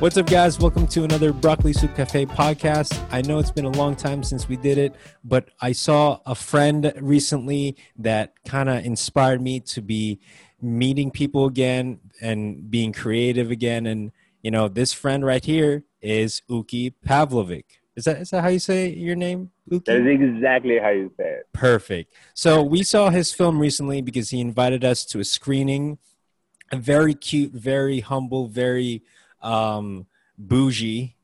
What's up, guys? Welcome to another Broccoli Soup Cafe podcast. I know it's been a long time since we did it, but I saw a friend recently that kind of inspired me to be meeting people again and being creative again. And, you know, this friend right here is Uki Pavlovic. Is that, is that how you say your name, Uki? That is exactly how you say it. Perfect. So we saw his film recently because he invited us to a screening. A very cute, very humble, very um, bougie.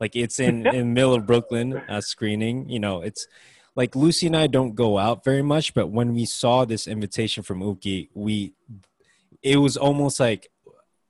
Like it's in in middle of Brooklyn uh, screening. You know, it's like Lucy and I don't go out very much, but when we saw this invitation from Uki, we it was almost like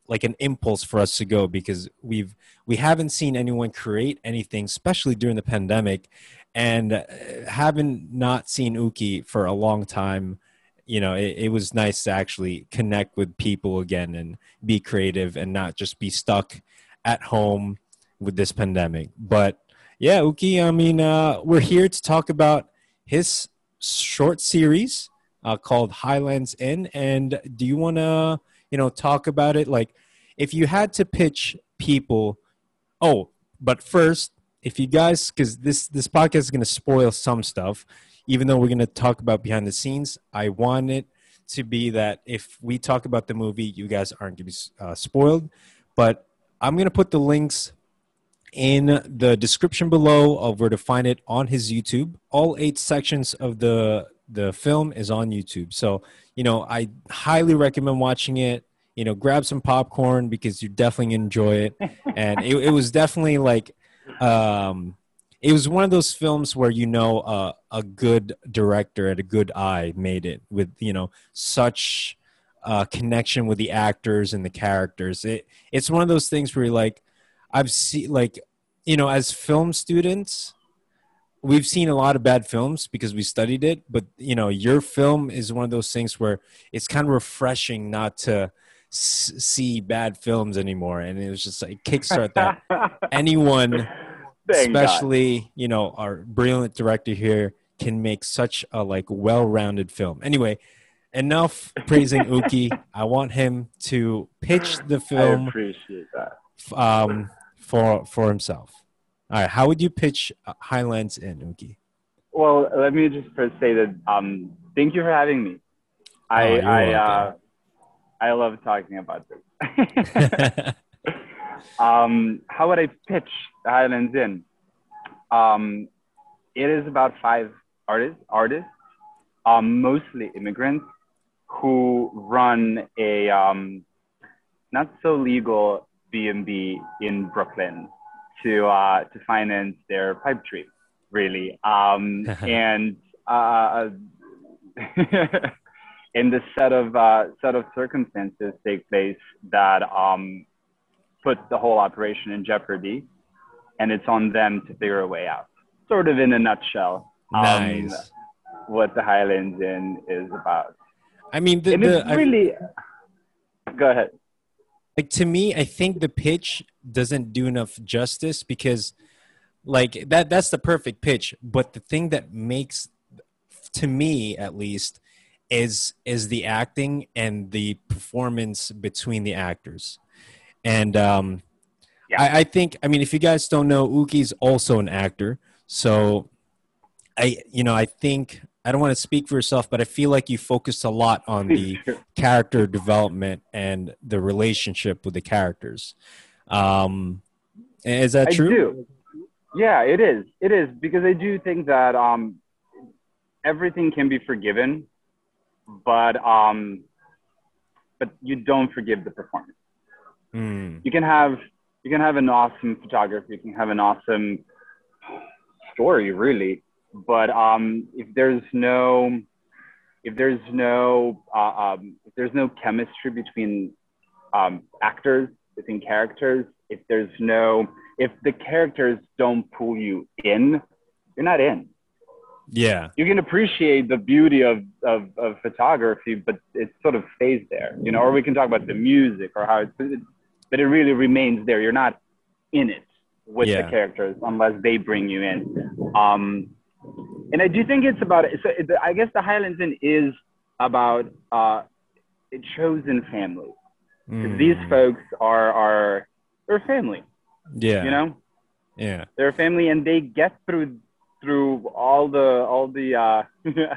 like an impulse for us to go because we've we haven't seen anyone create anything, especially during the pandemic, and uh, having not seen Uki for a long time you know it, it was nice to actually connect with people again and be creative and not just be stuck at home with this pandemic. But yeah uki i mean uh, we're here to talk about his short series uh, called highlands inn and do you want to you know talk about it? Like if you had to pitch people oh but first if you guys because this this podcast is going to spoil some stuff even though we're going to talk about behind the scenes, I want it to be that if we talk about the movie, you guys aren't going to be uh, spoiled. But I'm going to put the links in the description below of where to find it on his YouTube. All eight sections of the the film is on YouTube. So, you know, I highly recommend watching it. You know, grab some popcorn because you definitely enjoy it. And it, it was definitely like um it was one of those films where you know uh, a good director at a good eye made it with you know such uh, connection with the actors and the characters. It it's one of those things where you're like I've seen like you know as film students we've seen a lot of bad films because we studied it but you know your film is one of those things where it's kind of refreshing not to s- see bad films anymore and it was just like kickstart that anyone Thank especially God. you know our brilliant director here can make such a like well-rounded film. Anyway enough praising uki. I want him to pitch the film I appreciate that. Um, for for himself. All right how would you pitch uh, highlands Inn uki? Well let me just first say that um thank you for having me. I oh, i uh, i love talking about this um, how would I pitch the Highlands Inn? Um, it is about five artists, artists, um, mostly immigrants, who run a um, not so legal B&B in Brooklyn to uh, to finance their pipe dream, really. Um, and uh, in the set of uh, set of circumstances take place that um, puts the whole operation in jeopardy, and it's on them to figure a way out. Sort of in a nutshell. Um, nice. Um, what the Highlands Inn is about. I mean, the, and the, it's really. I, go ahead. Like to me, I think the pitch doesn't do enough justice because, like that, that's the perfect pitch. But the thing that makes, to me at least, is is the acting and the performance between the actors and um, yeah. I, I, think, I mean, if you guys don't know, Uki's also an actor. So I, you know, I think, I don't want to speak for yourself, but I feel like you focused a lot on the character development and the relationship with the characters. Um, is that true? Do. Yeah, it is. It is because I do think that um, everything can be forgiven, but um, but you don't forgive the performance. Mm. You can have you can have an awesome photography, you can have an awesome story, really. But um, if there's no if there's no uh, um, if there's no chemistry between um, actors, between characters, if there's no if the characters don't pull you in, you're not in. Yeah. You can appreciate the beauty of, of, of photography, but it sort of stays there, you know, or we can talk about the music or how it's, but it really remains there. You're not in it with yeah. the characters unless they bring you in. Um, and I do think it's about so it, I guess the Highlands Inn is about uh, a chosen family. Mm. These folks are are they're family. Yeah. You know, Yeah. they're a family, and they get through through all the all the uh,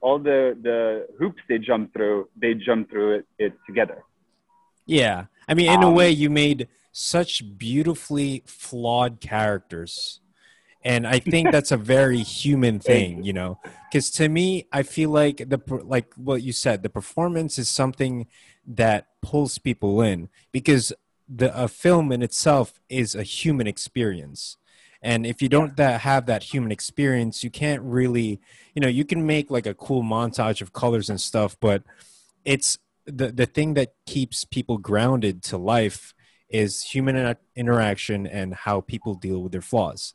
all the the hoops they jump through. They jump through it, it together. Yeah. I mean, in a Um, way, you made such beautifully flawed characters. And I think that's a very human thing, you know, because to me, I feel like the like what you said, the performance is something that pulls people in because the a film in itself is a human experience, and if you don't that have that human experience, you can't really, you know, you can make like a cool montage of colors and stuff, but it's the the thing that keeps people grounded to life is human interaction and how people deal with their flaws.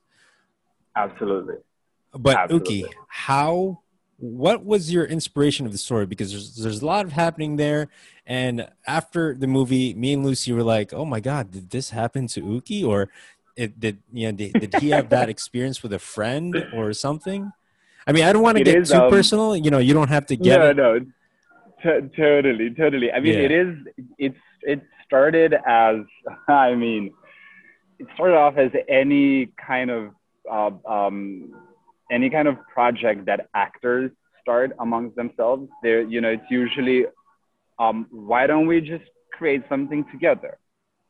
Absolutely. But Absolutely. Uki, how what was your inspiration of the story? Because there's there's a lot of happening there, and after the movie, me and Lucy were like, "Oh my god, did this happen to Uki?" Or it did you know did, did he have that experience with a friend or something? I mean, I don't want to get is, too um, personal. You know, you don't have to get no, it. no, t- totally, totally. I mean, Yeah. it is. It's it started as. I mean, it started off as any kind of uh, um, any kind of project that actors start amongst themselves. There, you know, it's usually, um, why don't we just create something together?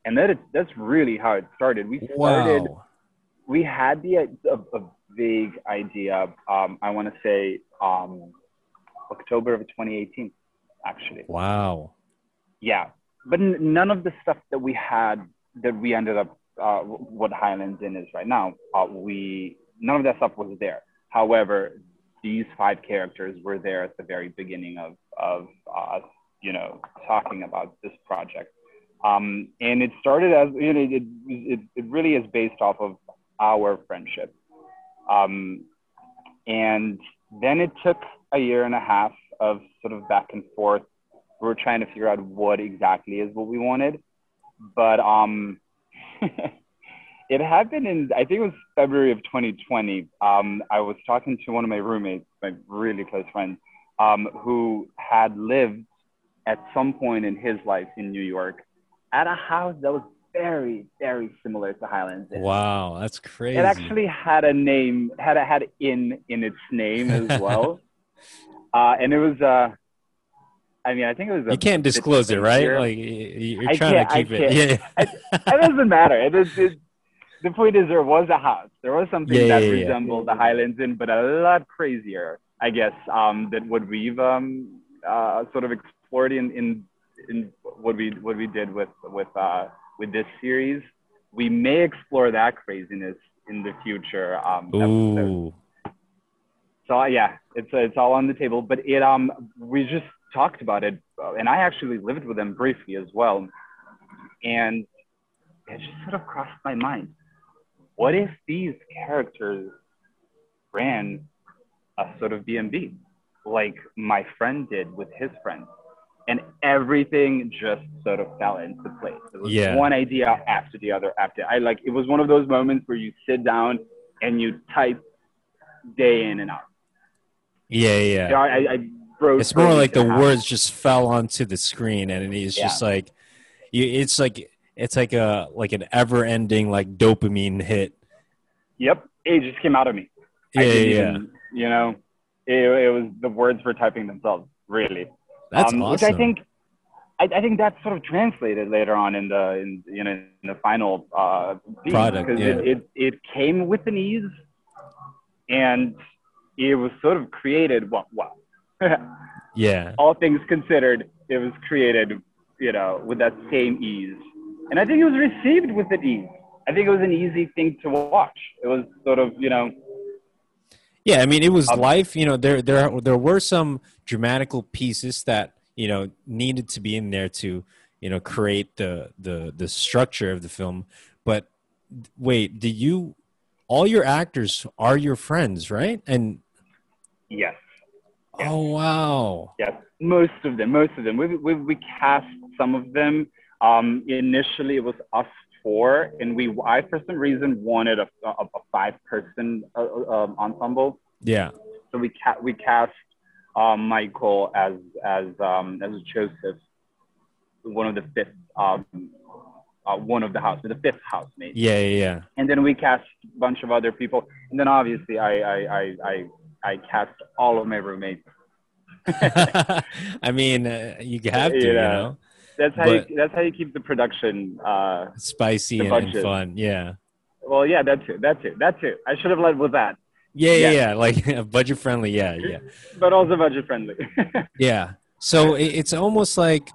And that is, that's really how it started. We started Wow. we had the a, a vague idea. Um, I want to say um, October of 2018, actually. Wow. Yeah, but n- none of the stuff that we had that we ended up uh, what Highlands Inn is right now. Uh, we none of that stuff was there. However, these five characters were there at the very beginning of of us, you know, talking about this project. Um, and it started as you know, it, it, it really is based off of our friendship. Um, and then it took a year and a half of sort of back and forth. We were trying to figure out what exactly is what we wanted. But um, it happened in, I think it was February of 2020. Um, I was talking to one of my roommates, my really close friend, um, who had lived at some point in his life in New York at a house that was very, very similar to Highlands Inn. Wow, that's crazy. It actually had a name, had a had in in its name as well, uh, and it was. Uh, I mean, I think it was. A you can't disclose it, right? crazier. Like you're trying to keep it. Yeah. it doesn't matter. It is, it, the point is, there was a house. There was something Yeah, that yeah, resembled the Highlands Inn, but a lot crazier, I guess, um, than what we've um, uh, sort of explored in, in in what we what we did with with uh, with this series. We may explore that craziness in the future. Um. Ooh. Uh, yeah, it's it's all on the table. But it um we just talked about it, uh, and I actually lived with them briefly as well, and it just sort of crossed my mind. What if these characters ran a sort of B&B, like my friend did with his friend, and everything just sort of fell into place. It was Yeah. one idea after the other after. I like it was one of those moments where you sit down and you type day in and out. Yeah, yeah. Yeah, I, I wrote. it's more like the words just fell onto the screen and it's just like you it's like it's like a like an ever ending like dopamine hit Yep, it just came out of me. yeah yeah, yeah. even, you know, it, it was the words were typing themselves, really. that's um, awesome Which I think, I, I think that's sort of translated later on in the, in, you know, in the final uh, piece, Product, because yeah. it, it, it came with an ease, and it was sort of created. Well, well, yeah all things considered, it was created, you know, with that same ease, and I think it was received with an ease. I think it was an easy thing to watch. It was sort of, you know, yeah i mean it was Um, life you know there there there were some dramatical pieces that you know needed to be in there to you know create the the the structure of the film but wait do you all your actors are your friends right and yes. oh wow Yes, most of them, most of them. We, we, we cast some of them. Um, initially, it was us four, and we, I, for some reason, wanted a, a, a five-person uh, um, ensemble. yeah So we, ca- we cast um, Michael as, as, um, as Joseph, one of the fifth um, uh, one of the house, the fifth housemate. Yeah, yeah, yeah. And then we cast a bunch of other people, and then obviously I I I I, I cast all of my roommates. I mean, uh, you have to, you know. That's how you, that's how you keep the production uh, spicy and, and, fun. Yeah. Well, yeah, that's it. That's it. That's it. I should have led with that. Yeah, yeah, yeah. Like budget friendly. Yeah, yeah. but also budget friendly. yeah. So it's almost like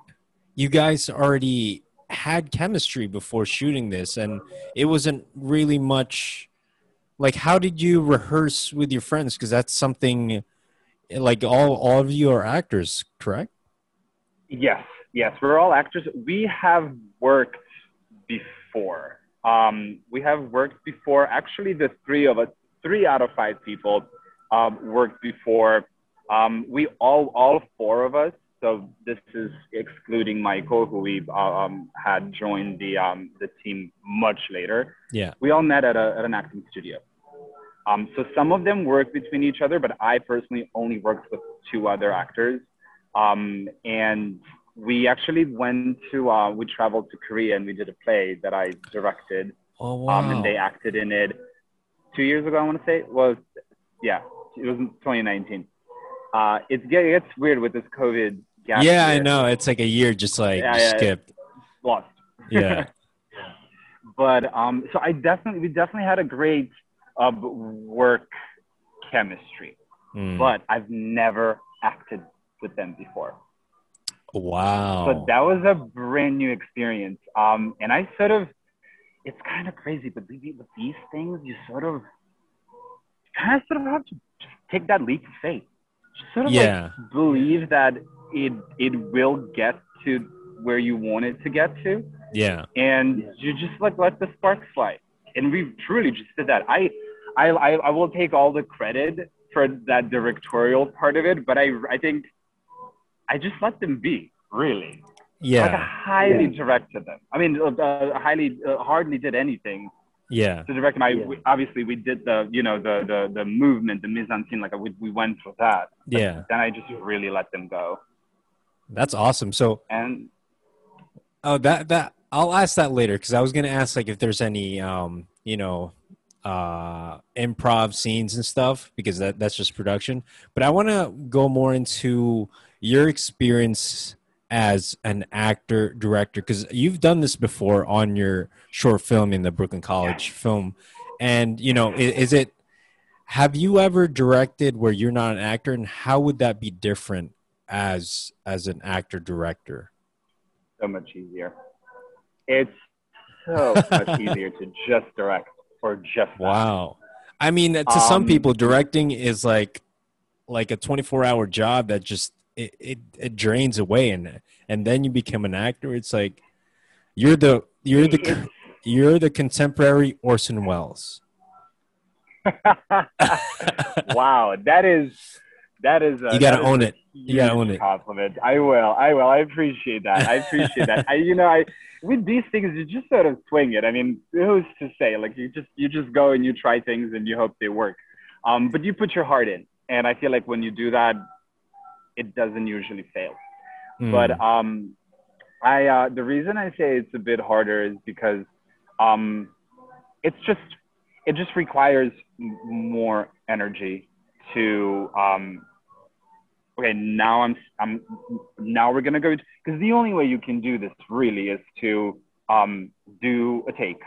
you guys already had chemistry before shooting this, and it wasn't really much. Like, how did you rehearse with your friends? Because that's something. Like all, all of you are actors, correct? Yes, yes, we're all actors. We have worked before. Um, we have worked before. Actually, the three of us, three out of five people, um, worked before. Um, we all, all four of us. So this is excluding Michael, who we um, had joined the um, the team much later. Yeah, we all met at, a, at an acting studio. Um, so some of them worked between each other, but I personally only worked with two other actors. Um, and we actually went to uh, we traveled to Korea and we did a play that I directed. Oh wow! Um, and they acted in it two years ago. I want to say was yeah, it was 2019. Uh, it's it gets weird with this COVID. Gap yeah, year. I know. It's like a year just like yeah, yeah, skipped. Lost. Yeah. but um, so I definitely we definitely had a great uh, work chemistry, mm. but I've never acted with them before. Wow. So that was a brand new experience. Um, and I sort of, it's kind of crazy, but with these things, you sort of, kind of sort of have to take that leap of faith. Just sort of yeah. like believe that it it will get to where you want it to get to. Yeah. And you just like let the sparks fly. And we truly just did that. I I I, I will take all the credit for that directorial part of it, but I I think I just let them be, really. Yeah. Like I highly yeah. directed them. I mean, uh, uh, highly uh, hardly did anything. Yeah. To direct them, I, yeah. we, obviously we did the you know the the the movement, the mise en scène, like we we went for that. But yeah. Then I just really let them go. That's awesome. So and oh that that I'll ask that later because I was gonna ask like if there's any um you know uh improv scenes and stuff because that that's just production. But I want to go more into your experience as an actor director because you've done this before on your short film in the brooklyn college film and you know is, is, it have you ever directed where you're not an actor and how would that be different as as an actor director? So much easier. It's so much easier to just direct or just wow. I mean to um, some people directing is like like a 24 hour job that just it, it, it drains away and and then you become an actor. It's like you're the you're the you're the contemporary orson welles. Wow. That is that is a, you gotta own it. You gotta own it. compliment. I will. I will. I appreciate that. I appreciate that. I you know i with these things you just sort of swing it. I mean who's to say? Like you just you just go and you try things and you hope they work. Um, but you put your heart in. And i feel like when you do that it doesn't usually fail. Mm. But um, I uh, the reason I say it's a bit harder is because um, it's just it just requires m- more energy to um, okay now I'm I'm now we're gonna go because the only way you can do this really is to um, do a take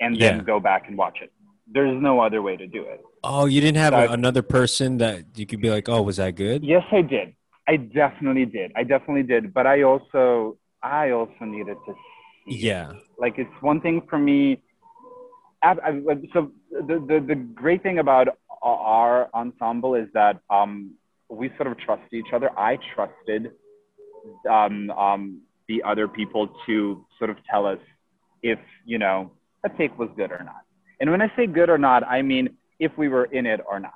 and then yeah. go back and watch it. There's no other way to do it. Oh, you didn't have so a, another person that you could be like, oh, was that good? Yes, I did. I definitely did. I definitely did. But I also, I also needed to see. Yeah. Like it's one thing for me. I, I, so the, the the great thing about our ensemble is that um, we sort of trust each other. I trusted um, um, the other people to sort of tell us if you know a take was good or not. And when I say good or not, I mean if we were in it or not.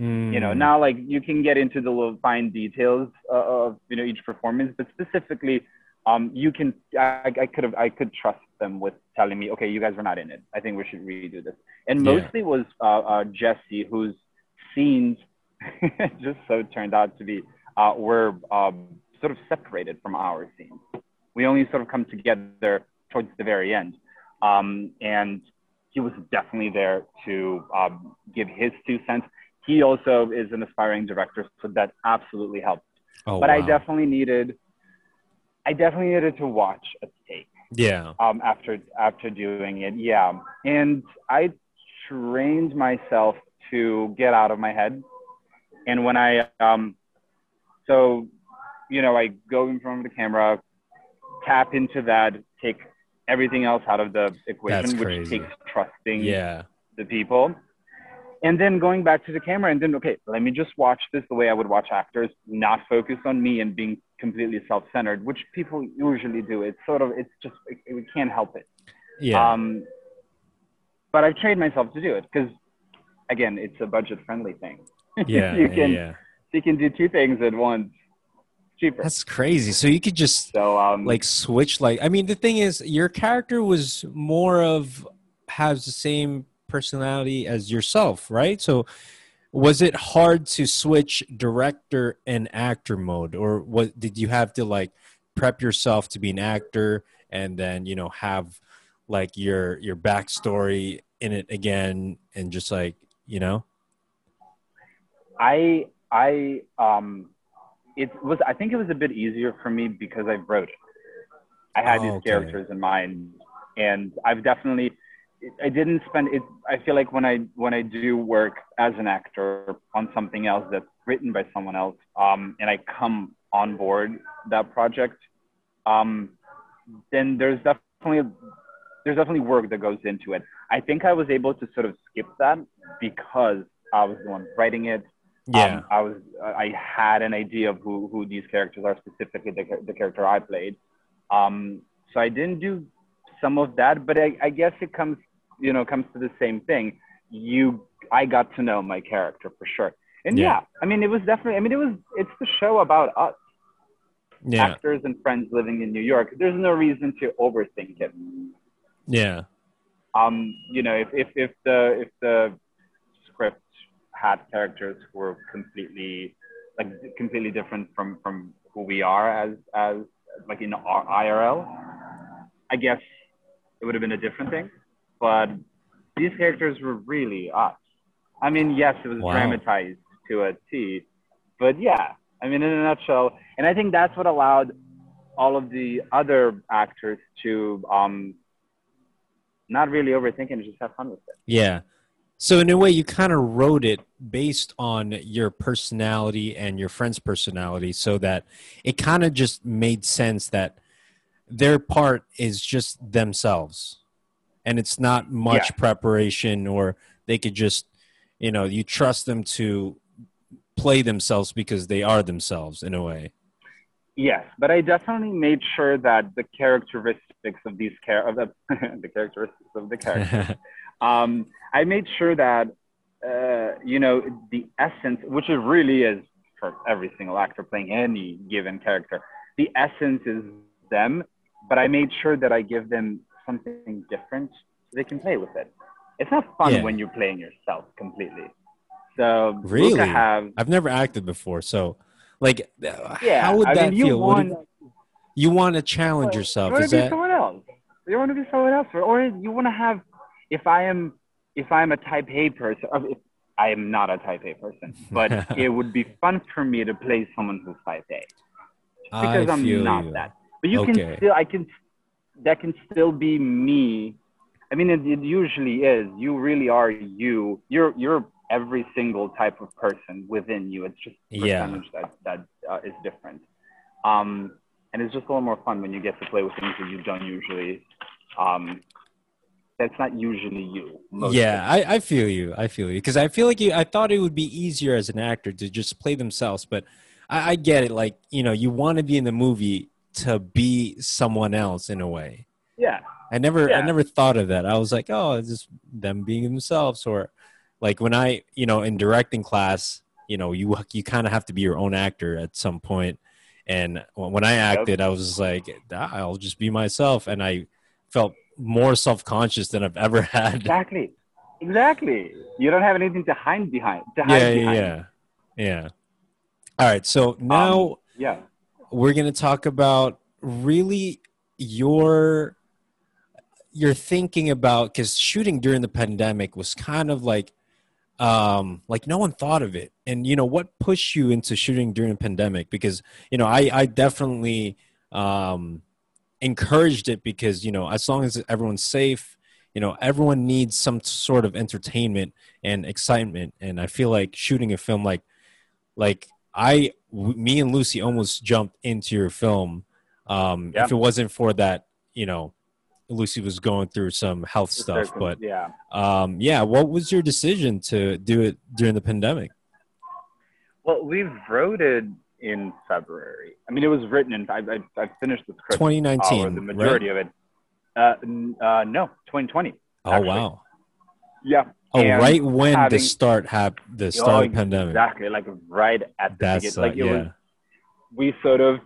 Mm. You know, now like you can get into the little fine details uh, of you know each performance, but specifically, um, you can I, I could have I could trust them with telling me, okay, you guys were not in it. I think we should redo this. And yeah. mostly was uh, uh, Jesse, whose scenes just so turned out to be uh, were um, sort of separated from our scenes. We only sort of come together towards the very end. Um, and he was definitely there to um, give his two cents. He also is an aspiring director, so that absolutely helped. Oh, but wow. I definitely needed, I definitely needed to watch a take. Yeah. Um, after after doing it, yeah, and I trained myself to get out of my head, and when I um, so, you know, I go in front of the camera, tap into that, take everything else out of the equation, which takes trusting yeah. the people. And then going back to the camera and then, okay, let me just watch this the way I would watch actors, not focus on me and being completely self-centered, which people usually do. It's sort of, it's just, we can't help it. Yeah. Um, but I've trained myself to do it because, again, it's a budget-friendly thing. Yeah, you can, yeah. You can do two things at once cheaper. That's crazy. So you could just so um, like switch. Like I mean, the thing is, your character was more of has the same personality as yourself, right? So was it hard to switch director and actor mode, or what did you have to like prep yourself to be an actor and then you know have like your your backstory in it again and just like you know i i um it was I think it was a bit easier for me because I wrote it. I had oh, these okay. characters in mind, and I've definitely I didn't spend it. I feel like when I when I do work as an actor on something else that's written by someone else, um, and I come on board that project, um, then there's definitely there's definitely work that goes into it. I think I was able to sort of skip that because I was the one writing it. Yeah, um, I was. I had an idea of who who these characters are, specifically the, the character I played. Um, so I didn't do some of that, but I, I guess it comes, you know, comes to the same thing. You, I got to know my character for sure, and yeah, yeah I mean, it was definitely. I mean, it was. It's the show about us, yeah. actors and friends living in New York. There's no reason to overthink it. Yeah. Um, you know, if if if the if the had characters who were completely like completely different from from who we are as as like in our IRL. I guess it would have been a different thing, but these characters were really us. I mean, yes, it was wow. dramatized to a T, but yeah, I mean, in a nutshell, and I think that's what allowed all of the other actors to um, not really overthink and just have fun with it. Yeah. So in a way, you kind of wrote it based on your personality and your friend's personality, so that it kind of just made sense that their part is just themselves, and it's not much yeah. preparation, or they could just, you know, you trust them to play themselves because they are themselves in a way. Yes, but I definitely made sure that the characteristics of these char- of the, the characteristics of the characters um, I made sure that uh, you know the essence, which it really is for every single actor playing any given character, the essence is them. But I made sure that I give them something different so they can play with it. It's not fun yeah. when you're playing yourself completely. So really, have, I've never acted before, so like, yeah, how would I that mean, you feel? Want, you want to challenge yourself? You want to be that... someone else. You want to be someone else, or you want to have if I am if I'm a type A person, if I am not a type A person, but it would be fun for me to play someone who's type A. Because I am not you. that. But you okay. can still I can that can still be me. I mean it, it usually is. You really are you. You're you're every single type of person within you. It's just percentage yeah. that that uh, is different. Um, and it's just a little more fun when you get to play with things that you don't usually um, that's not usually you. yeah, I, I feel you. I feel you because I feel like you. I thought it would be easier as an actor to just play themselves, but I, I get it. Like you know, you want to be in the movie to be someone else in a way. Yeah. I never, yeah. I never thought of that. I was like, oh, it's just them being themselves, or like when I, you know, in directing class, you know, you you kind of have to be your own actor at some point. And when I acted. I was like, ah, I'll just be myself, and I felt more self conscious than I've ever had. Exactly. Exactly. You don't have anything to hide behind. To hide yeah, behind. yeah, yeah. All right. So now, um, yeah, we're gonna talk about really your you're thinking about because shooting during the pandemic was kind of like um like no one thought of it and you know what pushed you into shooting during the pandemic because you know i i definitely um encouraged it because you know as long as everyone's safe you know everyone needs some sort of entertainment and excitement and i feel like shooting a film like like i w- me and lucy almost jumped into your film um Yeah. if it wasn't for that you know lucy was going through some health stuff but yeah. um yeah what was your decision to do it during the pandemic Well, we wrote it in February. I mean, it was written in. I, I, I finished the script. 2019 or the majority of it. Uh, uh, no, 2020. oh actually. wow Yeah. oh And right when the start hap- the Oh, start of the pandemic Exactly, like right at the that's beginning. uh, it yeah was, we sort of.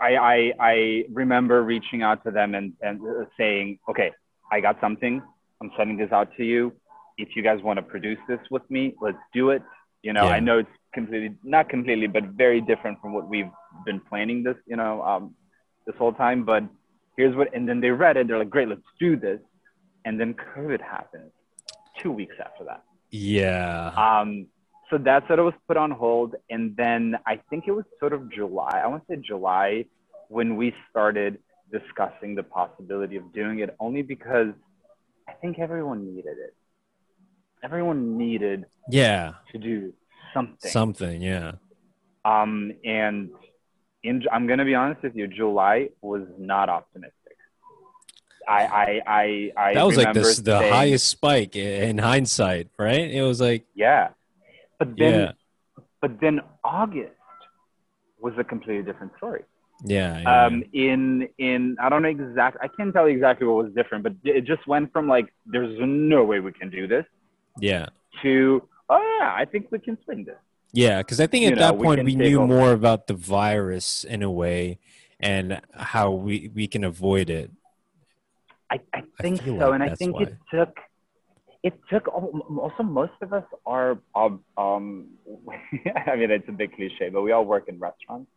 I, I I remember reaching out to them and and saying, okay, I got something. I'm sending this out to you. If you guys want to produce this with me, let's do it. You know, Yeah. I know it's completely not completely, but very different from what we've been planning this. You know, um, this whole time. But here's what, and then they read it. They're like, great, let's do this. And then COVID happened two weeks after that. yeah Um, so that sort of was put on hold. And then I think it was sort of July, I want to say July, when we started discussing the possibility of doing it only because I think everyone needed it. Everyone needed yeah to do something. something yeah Um, and in, I'm going to be honest with you, July was not optimistic. I, I, I, I that was like this the saying- highest spike in hindsight right it was like Yeah. But then, yeah but then August was a completely different story. yeah, yeah, Um, in in I don't know exactly. I can't tell you exactly what was different, but it just went from like there's no way we can do this yeah to oh yeah, I think we can swing this. Yeah, because I think at know, that we point can we knew over. more about the virus in a way and how we, we can avoid it. I, I think feel so, like and I think why. it took it took also most of us are um, um I mean it's a big cliche, but we all work in restaurants,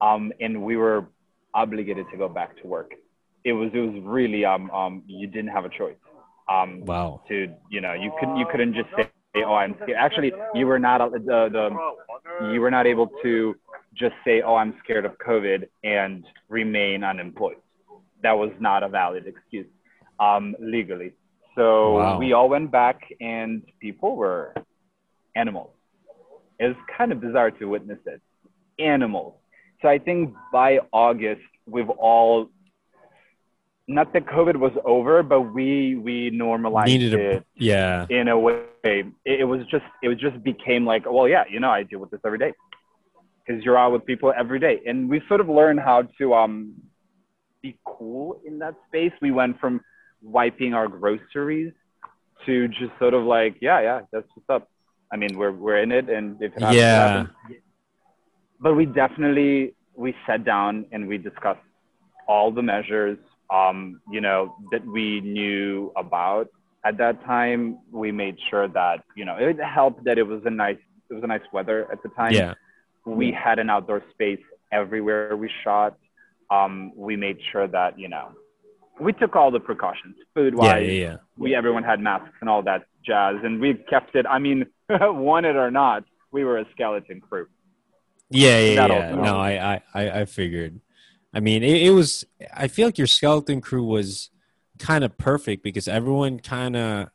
um, and we were obligated to go back to work. It was it was really um um you didn't have a choice. Um, Wow. to you know you couldn't you couldn't just say oh I'm scared. Actually, you were not the the you were not able to just say oh I'm scared of COVID and remain unemployed. That was not a valid excuse um, legally. So Wow. we all went back and people were animals. It was kind of bizarre to witness it. Animals. So I think by August we've all not that COVID was over, but we we normalized Needed it a yeah. in a way. It, it was just it was just became like, well, yeah, you know, I deal with this every day because you're out with people every day, and we sort of learned how to um be cool in that space. We went from wiping our groceries to just sort of like, yeah, yeah, that's what's up. I mean, we're we're in it, and if it happens, it Yeah. happens. But we definitely we sat down and we discussed all the measures, um, you know, that we knew about at that time. We made sure that you know it helped that it was a nice it was a nice weather at the time Yeah. we had an outdoor space everywhere we shot. Um, we made sure that you know we took all the precautions, food wise. yeah, yeah. We everyone had masks and all that jazz, and we kept it. I mean, want it or not, we were a skeleton crew. Yeah, yeah, That yeah. also No, I, I I figured. I mean, it, it was. I feel like your skeleton crew was kind of perfect because everyone kind of,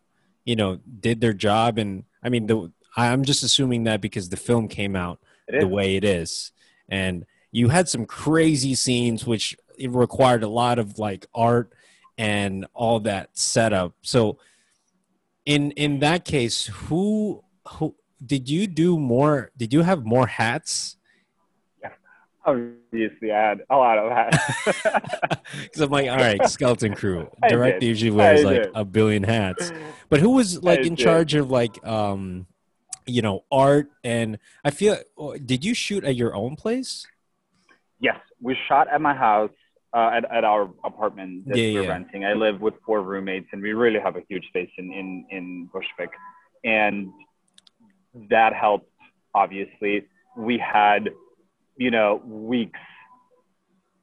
you know, did their job, and I mean, the I'm just assuming that because the film came out the way it is, and you had some crazy scenes which it required a lot of like art and all that setup. So, in in that case, who who did you do more? Did you have more hats? Obviously, I had a lot of hats. Because I'm like, all right, skeleton crew. Director usually wears like did. a billion hats. But who was like I in did. charge of like um you know, art and I feel oh, did you shoot at your own place? yes, we shot at my house. Uh, at, at our apartment that Yeah, we're yeah. renting. I live with four roommates, and we really have a huge space in in in Bushwick, and that helped. Obviously, we had, you know, weeks.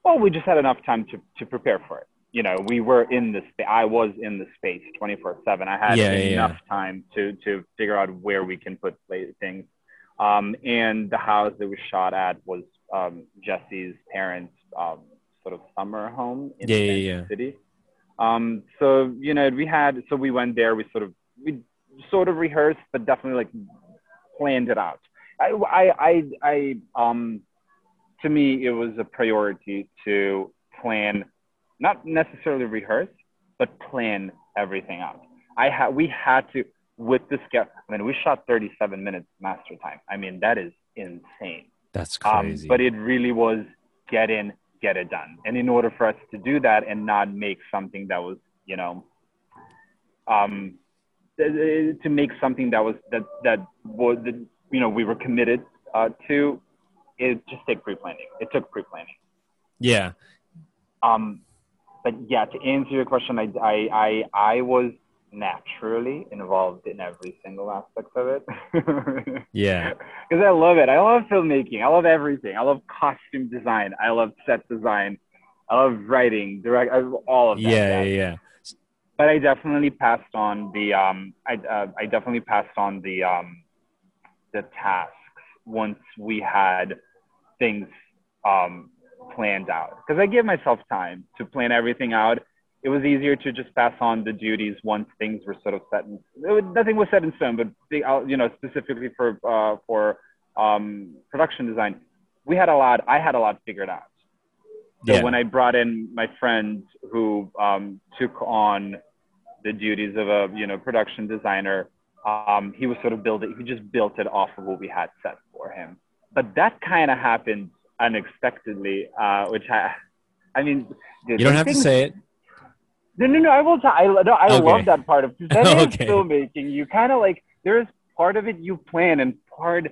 Well, we just had enough time to to prepare for it. you know, we were in the space. I was in the space 24 seven. I had Yeah, enough yeah. time to, to figure out where we can put things. Um, and the house that we shot at was um, Jesse's parents' um, sort of summer home in Yeah, yeah, Kansas yeah. City. Um, so you know, we had so we went there. We sort of we sort of rehearsed, but definitely like planned it out. I I I, I um to me it was a priority to plan, not necessarily rehearse, but plan everything out. I had we had to with the scale. I mean, we shot 37 minutes master time. I mean, that is insane. That's Um, crazy. but it really was get in, get it done. And in order for us to do that and not make something that was, you know, um, to make something that was that that was that, you know we were committed uh, to, it just took pre-planning. It took pre-planning. yeah. Um, but yeah, to answer your question, I I I, I was naturally involved in every single aspect of it. Yeah. because I love it. I love filmmaking. I love everything. I love costume design. I love set design. I love writing, direct, I love all of that. Yeah. Yeah. Yeah. But I definitely passed on the um. I uh, I definitely passed on the um, the tasks once we had things um planned out because I gave myself time to plan everything out. It was easier to just pass on the duties once things were sort of set in. Was, nothing was set in stone, but the, uh, you know specifically for uh, for um, production design, we had a lot. I had a lot figured out. So Yeah. when I brought in my friend who um, took on the duties of a you know production designer, um, he was sort of building. He just built it off of what we had set for him. But that kind of happened unexpectedly, uh, which I, I mean, dude, You don't have to say it. no, no, no. I will. T- I, no, I Okay. love that part of that is Okay. filmmaking. You kind of like there's part of it you plan, and part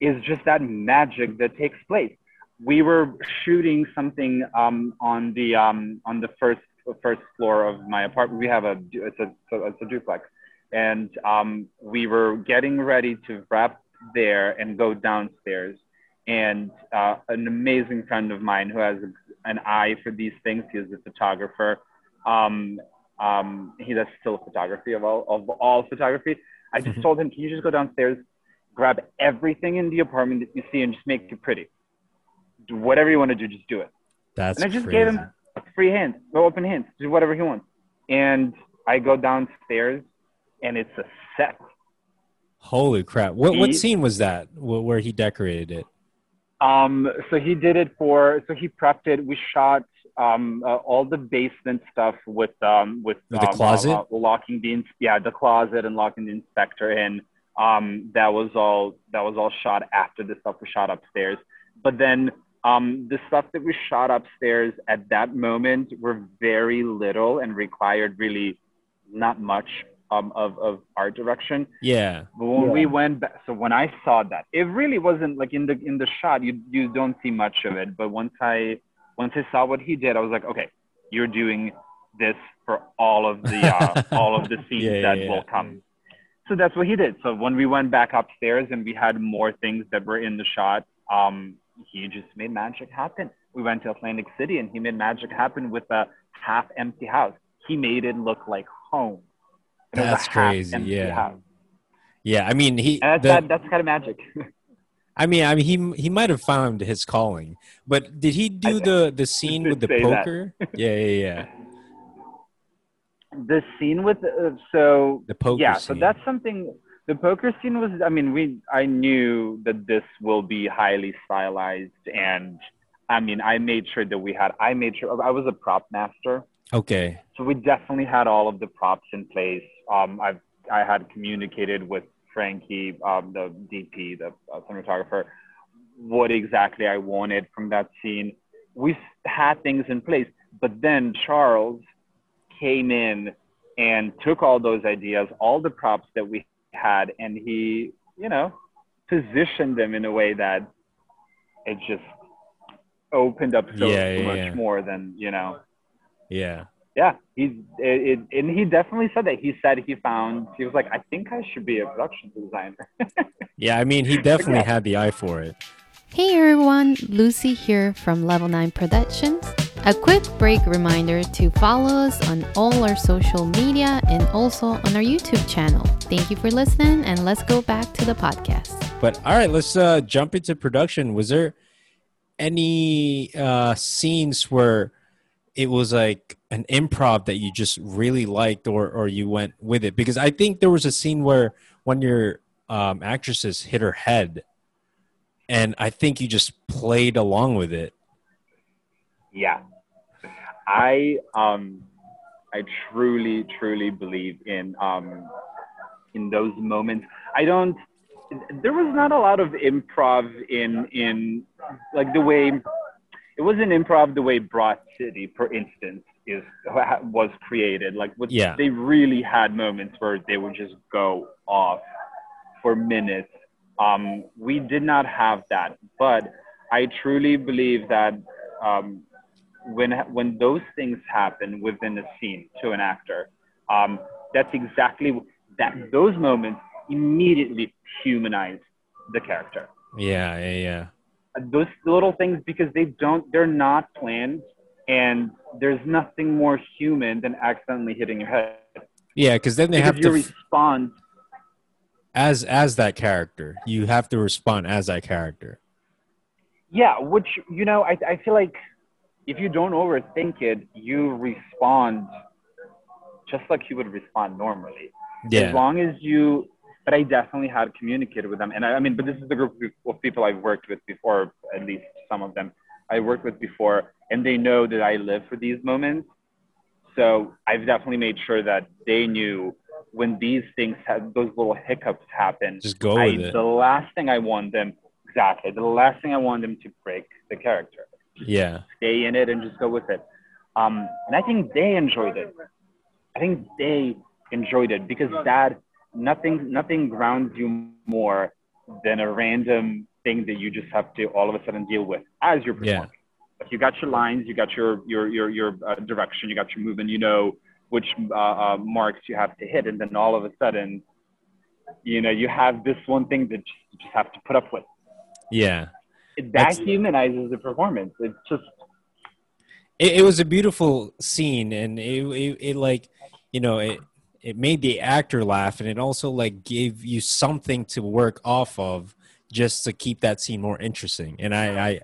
is just that magic that takes place. We were shooting something um, on the um, on the first first floor of my apartment. We have a it's a it's a duplex, and um, we were getting ready to wrap there and go downstairs. And uh, an amazing friend of mine who has an eye for these things. He is a photographer um, um, he does still photography of all of all photography. I just Mhm. told him, can you just go downstairs, grab everything in the apartment that you see, and just make it pretty. Do whatever you want to do, just do it. That's and I just crazy. gave him free hand, no open hands, do whatever he wants. And I go downstairs, and it's a set. Holy crap! What what scene was that? Where he decorated it? Um, so he did it for. So he prepped it. We shot um, uh, all the basement stuff with um, with the um, closet? uh, locking the yeah the closet and locking the inspector in. Um, that was all. That was all shot after the stuff was shot upstairs. But then um, the stuff that we shot upstairs at that moment were very little and required really not much um, of of art direction. Yeah. But when Yeah. we went back, so when I saw that, it really wasn't like in the in the shot. You you don't see much of it, but once I once I saw what he did, I was like, okay, you're doing this for all of the uh, all of the scenes Yeah, yeah, that yeah. will come. So that's what he did. So when we went back upstairs and we had more things that were in the shot, um, he just made magic happen. We went to Atlantic City and he made magic happen with a half empty house. He made it look like home. And it was a That's crazy, yeah. Yeah. I mean, he. And that's, the- that, that's kind of magic. I mean, I mean, he he might have found his calling, but did he do I- the the scene with the poker? Yeah, yeah, yeah. the scene with uh, so The poker. yeah so that's something the poker scene was i mean we i knew that this will be highly stylized and i mean i made sure that we had i made sure i was a prop master okay. so we definitely had all of the props in place um i've i had communicated with frankie um the dp the uh, cinematographer what exactly i wanted from that scene we had things in place but then charles came in and took all those ideas all the props that we had and he you know positioned them in a way that it just opened up so Yeah, yeah, much yeah. more than you know Yeah. Yeah he's it, it, and he definitely said that he said he found he was like i think i should be a production designer Yeah. I mean, he definitely Yeah. had the eye for it. Hey everyone, Lucy here from Level 9 Productions. A quick break reminder to follow us on all our social media and also on our YouTube channel. Thank you for listening, and let's go back to the podcast. But all right, let's uh, jump into production. Was there any uh, scenes where it was like an improv that you just really liked or or you went with it? Because i think there was a scene where one of your um, actresses hit her head and i think you just played along with it. Yeah. I um i truly truly believe in um in those moments. I don't there was not a lot of improv in in like the way it wasn't improv the way Broad City, for instance, is was created. Like, what, yeah. they really had moments where they would just go off for minutes. Um, we did not have that, but I truly believe that um, when when those things happen within a scene to an actor, um, that's exactly that. Those moments immediately humanize the character. Yeah, yeah, yeah those little things because they don't they're not planned and there's nothing more human than accidentally hitting your head yeah because then they because have to respond as as that character you have to respond as that character yeah which you know i, I feel like if you don't overthink it you respond just like you would respond normally yeah. as long as you but I definitely had communicated with them. And I, I, mean, but this is the group of people I've worked with before, at least some of them I worked with before, and they know that I live for these moments. So I've definitely made sure that they knew when these things have those little hiccups happen. Just go I, with it. The last thing I want them exactly. The last thing I want them to break the character. Just yeah. Stay in it and just go with it. Um, and I think they enjoyed it. I think they enjoyed it because that nothing nothing grounds you more than a random thing that you just have to all of a sudden deal with as you're performing. Yeah. you got your lines, you got your your your your uh, direction, you got your movement, you know which uh, uh, marks you have to hit, and then all of a sudden, you know, you have this one thing that you just have to put up with. Yeah, it, that That's, humanizes the performance. It's just. It, it was a beautiful scene, and it, it, it like, you know, it it made the actor laugh and it also like gave you something to work off of just to keep that scene more interesting. And i i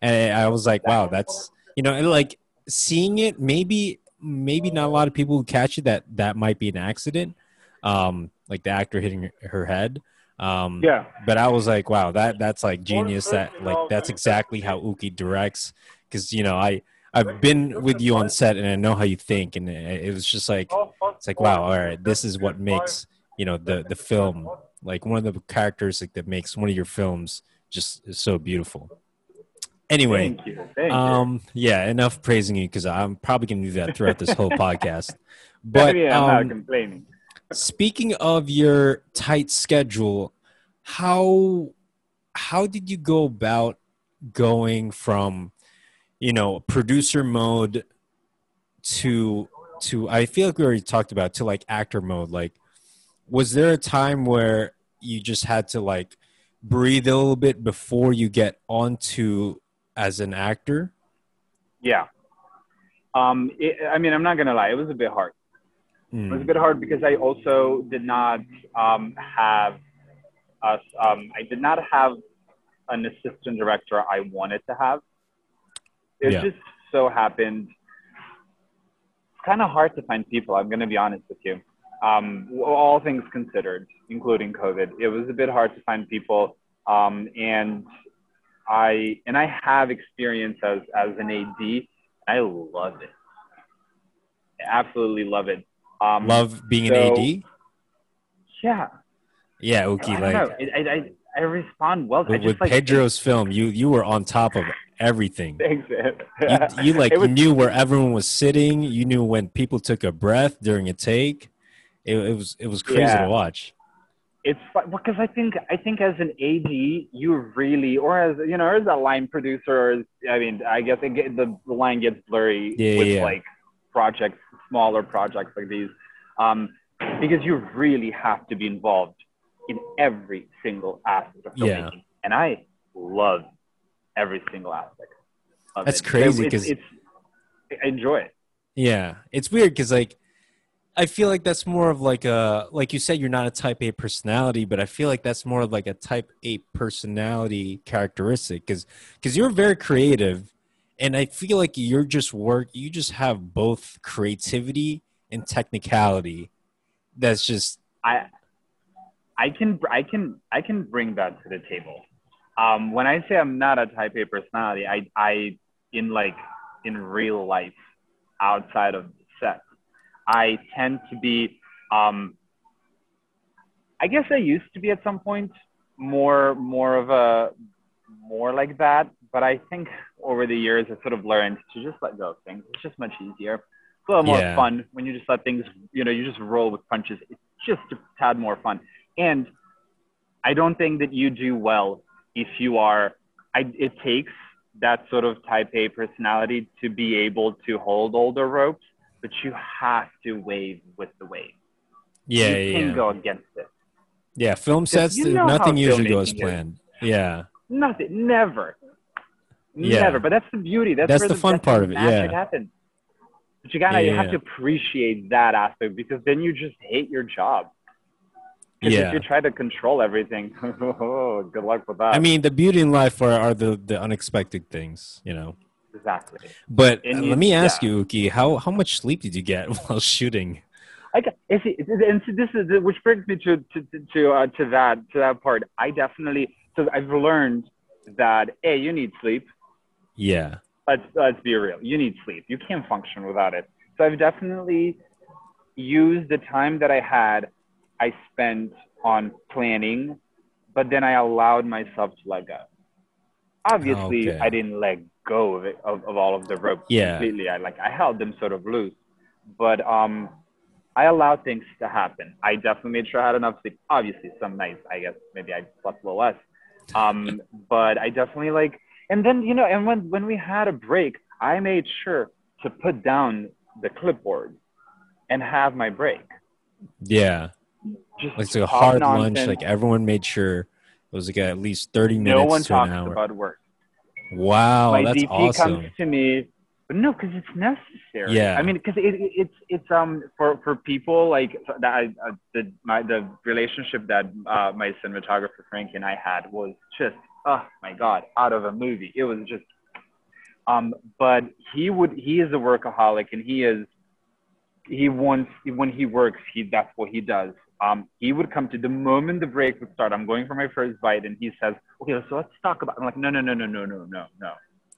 and i was like wow that's you know like seeing it maybe maybe not a lot of people who catch it that that might be an accident um like the actor hitting her head. Um yeah. but i was like wow that that's like genius that like that's exactly how uki directs. Because you know i I've been with you on set and I know how you think, and it was just like it's like wow, all right, this is what makes you know the the film like one of the characters that makes one of your films just so beautiful. Anyway, Thank you. Thank um, you. yeah, enough praising you because I'm probably gonna do that throughout this whole podcast. But yeah, I'm um, not complaining. speaking of your tight schedule, how how did you go about going from you know producer mode to to i feel like we already talked about to like actor mode like was there a time where you just had to like breathe a little bit before you get onto as an actor yeah um it, i mean i'm not gonna lie it was a bit hard mm. it was a bit hard because i also did not um have us um i did not have an assistant director i wanted to have it yeah. just so happened. It's kind of hard to find people. I'm going to be honest with you. Um, all things considered, including COVID, it was a bit hard to find people. Um, and I and I have experience as as an AD. I love it. I absolutely love it. Um, love being so, an AD. Yeah. Yeah, Uki. I, like I, I, I respond well. With, just, with like, Pedro's film, you you were on top of everything. Thanks, you, you, like was, knew where everyone was sitting. You knew when people took a breath during a take. It, it was it was crazy yeah. to watch. It's because I think I think as an AD, you really, or as you know, as a line producer, as, I mean, I guess get, the, the line gets blurry yeah, with yeah. like projects, smaller projects like these, um, because you really have to be involved in every single aspect of filmmaking. Yeah. And I love every single aspect. That's it. crazy because it's, I enjoy it. Yeah, it's weird because like I feel like that's more of like a like you said you're not a type A personality, but I feel like that's more of like a type A personality characteristic because because you're very creative, and I feel like you're just work you just have both creativity and technicality. That's just I I can I can I can bring that to the table. Um, when I say I'm not a type A personality, I I in like in real life outside of I tend to be, um, I guess I used to be at some point more more of a more like that, but I think over the years I sort of learned to just let go of things. It's just much easier. It's a little more yeah. fun when you just let things, you know, you just roll with punches. It's just a tad more fun. And I don't think that you do well if you are. I, it takes that sort of type A personality to be able to hold all the ropes but you have to wave with the wave. Yeah, you can yeah. go against it. Yeah, film sets, you know nothing usually goes planned. Is. Yeah. Nothing, never. Yeah. Never. But that's the beauty. That's, that's the fun part of it. Yeah. Happens. But you gotta, yeah, you have to appreciate that aspect because then you just hate your job. Yeah. If you try to control everything, oh, good luck with that. I mean, the beauty in life are, are the, the unexpected things, you know. Exactly. But uh, let me ask yeah. you, Uki, how how much sleep did you get while shooting? I got, and this is which brings me to to to uh, to that to that part. I definitely so I've learned that a you need sleep. Yeah. Let's let's be real. You need sleep. You can't function without it. So I've definitely used the time that I had. I spent on planning, but then I allowed myself to let go. Obviously, okay. I didn't let go of it of, of all of the ropes yeah. completely. I like I held them sort of loose, but um, I allowed things to happen. I definitely made sure I had enough sleep. Obviously, some nights I guess maybe I slept a little less, um, but I definitely like. And then you know, and when when we had a break, I made sure to put down the clipboard and have my break. Yeah, just like, like a hard nonsense. lunch. Like everyone made sure it was like at least thirty minutes. No one to talked an hour. about work. Wow, my that's DP awesome. comes to me, but no, because it's necessary. Yeah. I mean, because it, it, it's it's um for for people like that. uh, the my the relationship that uh, my cinematographer Frankie and I had was just oh my god, out of a movie. It was just um, but he would he is a workaholic and he is he wants when he works he that's what he does um, he would come to the moment the break would start. I'm going for my first bite, and he says, "Okay, so let's talk about." I'm like, "No, no, no, no, no, no, no, no.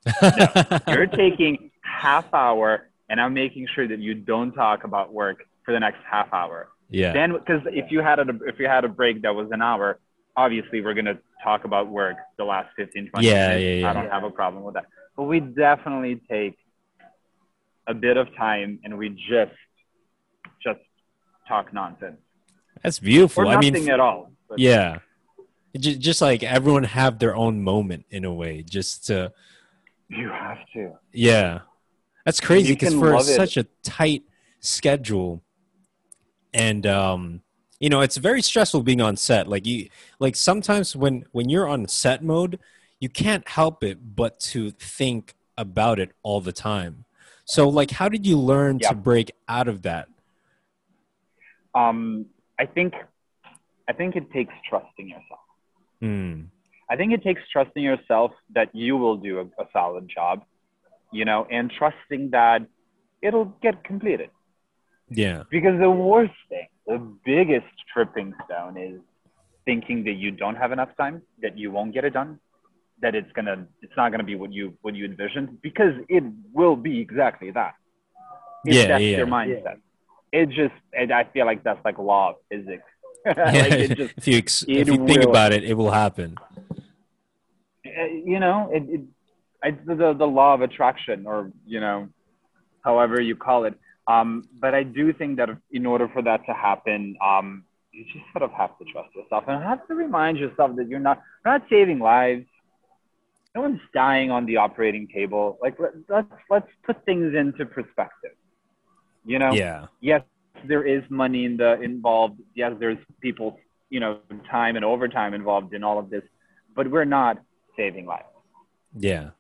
You're taking half hour, and I'm making sure that you don't talk about work for the next half hour. Yeah. Then, because if you had a if you had a break that was an hour, obviously we're gonna talk about work the last 15, 20 yeah, minutes. Yeah, yeah, I don't have a problem with that. But we definitely take a bit of time, and we just just talk nonsense. That's beautiful. I mean, at all. But. Yeah, just, just like everyone have their own moment in a way, just to. You have to. Yeah, that's crazy because for such a tight schedule, and um, you know, it's very stressful being on set. Like you, like sometimes when when you're on set mode, you can't help it but to think about it all the time. So, like, how did you learn to break out of that? Um, I think I think it takes trusting yourself. Mm. I think it takes trusting yourself that you will do a, a solid job, you know, and trusting that it'll get completed. Yeah. Because the worst thing, the biggest tripping stone is thinking that you don't have enough time, that you won't get it done, that it's gonna it's not gonna be what you what you envisioned, because it will be exactly that. If yeah, that's yeah. your mindset. It just it, I feel like that's like law of physics. like just, if you ex- if you think about it, it will happen. Uh, you know, it, it it's the the law of attraction, or you know, however you call it. Um, but I do think that in order for that to happen, um, you just sort of have to trust yourself and have to remind yourself that you're not you're not saving lives. No one's dying on the operating table. Like let, let's let's put things into perspective. You know, yeah. Yes, there is money in the involved. Yes, there's people, you know, time and overtime involved in all of this, but we're not saving lives. Yeah.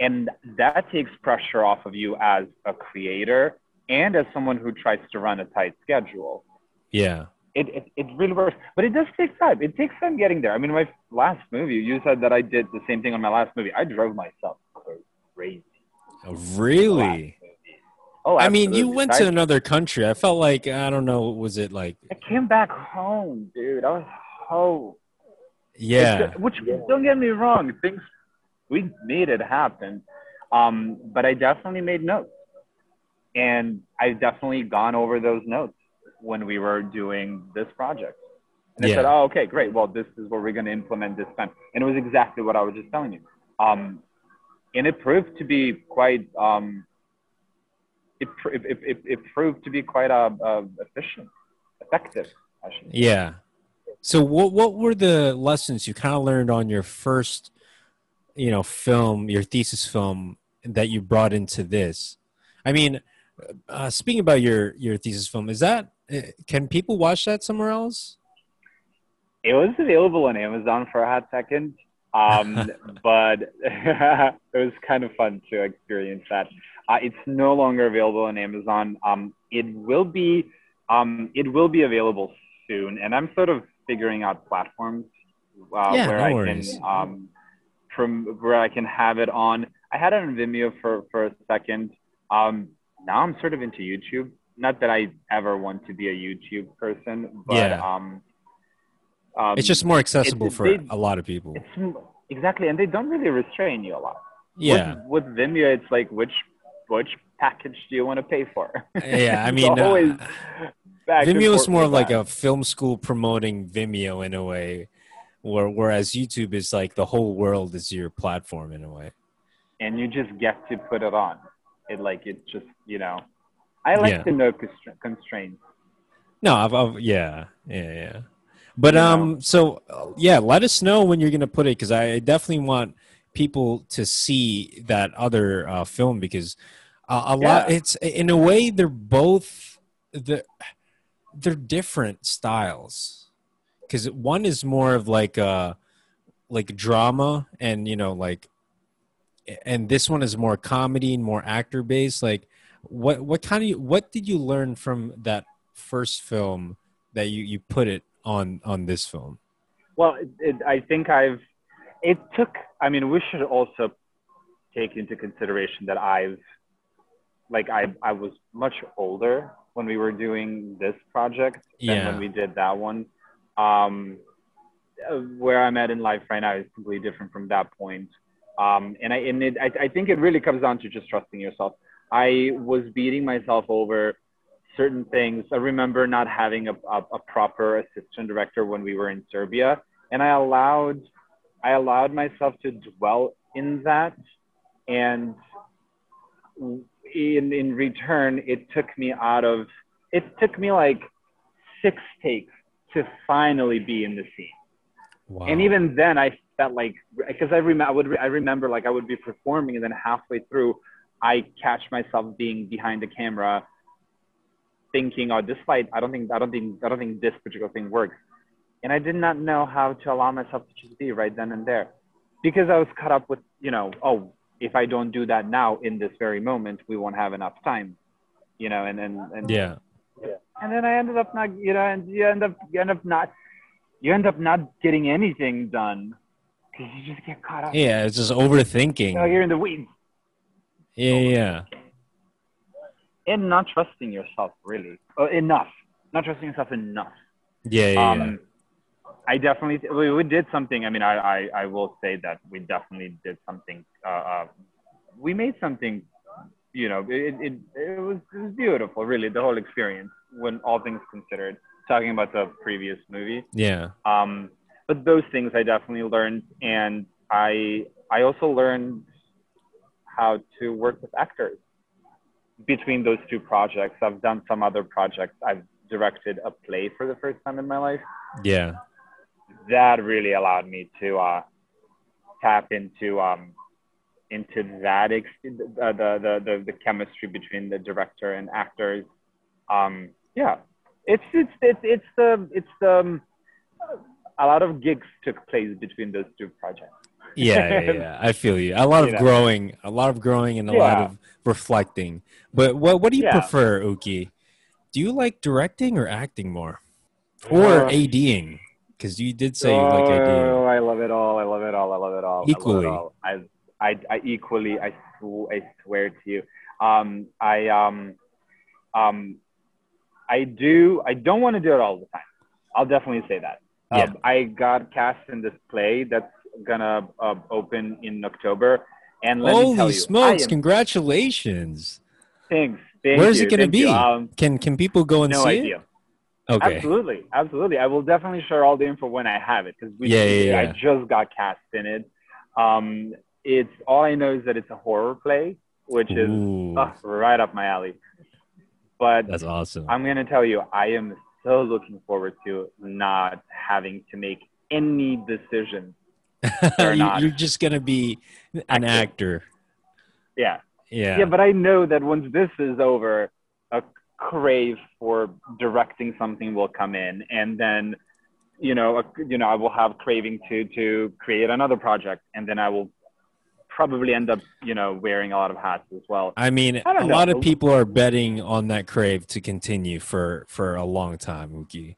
and that takes pressure off of you as a creator and as someone who tries to run a tight schedule. Yeah. It, it, it really works, but it does take time. It takes time getting there. I mean, my last movie, you said that I did the same thing on my last movie. I drove myself crazy. Oh, really? Oh, I mean, you went I, to another country. I felt like I don't know. Was it like? I came back home, dude. I was home. Yeah. Which don't get me wrong, things we made it happen. Um, but I definitely made notes, and I've definitely gone over those notes when we were doing this project. And I said, "Oh, okay, great. Well, this is what we're going to implement this time." And it was exactly what I was just telling you. Um, and it proved to be quite. Um, it, it, it, it, it proved to be quite uh, uh, efficient, effective. I should say. Yeah. So what what were the lessons you kind of learned on your first, you know, film, your thesis film that you brought into this? I mean, uh, speaking about your your thesis film, is that uh, can people watch that somewhere else? It was available on Amazon for a hot second, um, but it was kind of fun to experience that. Uh, it's no longer available on Amazon. Um, it will be um, it will be available soon, and I'm sort of figuring out platforms uh, Yeah, where no I worries. can um, from where I can have it on. I had it on Vimeo for for a second. Um, now I'm sort of into YouTube. Not that I ever want to be a YouTube person, but Yeah. um, um, It's just more accessible for they- a lot of people. it's exactly, and they don't really restrain you a lot. Yeah. With, with Vimeo, it's like which which package do you want to pay for? Yeah, I mean, uh, always and Vimeo is more like that. a film school promoting Vimeo in a way, where whereas YouTube is like the whole world is your platform in a way. and you just get to put it on. It like it's just you know, I like Yeah. to know constra- constraints. No, I've, I've yeah, yeah, yeah. But um, so yeah, let us know when you're gonna put it because I definitely want people to see that other uh, film because uh, a lot. It's in a way they're both the they're different styles. Because one is more of like uh like drama and you know like and this one is more comedy and more actor based. Like what what kind of what did you learn from that first film that you you put it on on this film Well, it, it, I think I've. It took. I mean, we should also take into consideration that I've, like, I I was much older when we were doing this project than Yeah. when we did that one. Um, where I'm at in life right now is completely different from that point. Um, and I and it, I, I think it really comes down to just trusting yourself. I was beating myself over certain things. I remember not having a, a, a proper assistant director when we were in Serbia, and I allowed I allowed myself to dwell in that, and in in return, it took me out of it took me like six takes to finally be in the scene. wow And even then, I felt like because I remember, I would re- I remember like I would be performing, and then halfway through, I catch myself being behind the camera, thinking, "Oh, this fight, I don't think, I don't think, I don't think this particular thing works," and I did not know how to allow myself to just be right then and there, because I was caught up with, you know, oh, if I don't do that now in this very moment, we won't have enough time, you know, and and and yeah. And then I ended up not, you know, and you end up, you end up not, you end up not getting anything done. Because you just get caught up. yeah it's just overthinking. Oh, you're in the weeds. Yeah yeah and not trusting yourself really uh, enough. Not trusting yourself enough. yeah yeah, yeah. Um, I definitely we, we did something. I mean, I, I I will say that we definitely did something. Uh, uh, we made something. You know, it, it it was it was beautiful, really, the whole experience when all things considered. Talking about the previous movie. yeah Um, but those things I definitely learned, and I I also learned how to work with actors. Between those two projects, I've done some other projects. I've directed a play for the first time in my life. yeah That really allowed me to uh, tap into um, into that ex- the, the, the the the chemistry between the director and actors. Um, yeah, it's it's it's it's the it's the um, a lot of gigs took place between those two projects. Yeah, yeah, yeah. I feel you. A lot of You know. growing, a lot of growing, and a lot of reflecting. But what what do you Yeah. prefer, Uki? Do you like directing or acting more, or Uh, ADing? Because you did say you like ADing. Oh, I love it all. I love it all. I love it all. Equally. I, all. I, I, I equally. I, sw- I swear to you. Um, I um, um, I do. I don't want to do it all the time. I'll definitely say that. Yeah. Um, I got cast in this play that's gonna uh, open in October, and let me tell Holy you, smokes! Am, Congratulations. thanks. Thank Where's you, it gonna be? Um, Can can people go and no see idea. it? Okay. Absolutely, absolutely. I will definitely share all the info when I have it because we. Yeah, yeah, I just got cast in it. Um, it's all I know is that it's a horror play, which is uh, right up my alley. But that's awesome. I'm gonna tell you, I am so looking forward to not having to make any decisions. or You- not. You're just gonna be an Acting. actor. Yeah. Yeah. yeah, But I know that once this is over, a crave for directing something will come in, and then, you know, a, you know, I will have craving to to create another project, and then I will probably end up, you know, wearing a lot of hats as well. I mean, I don't a know. lot of people are betting on that crave to continue for for a long time, Uki.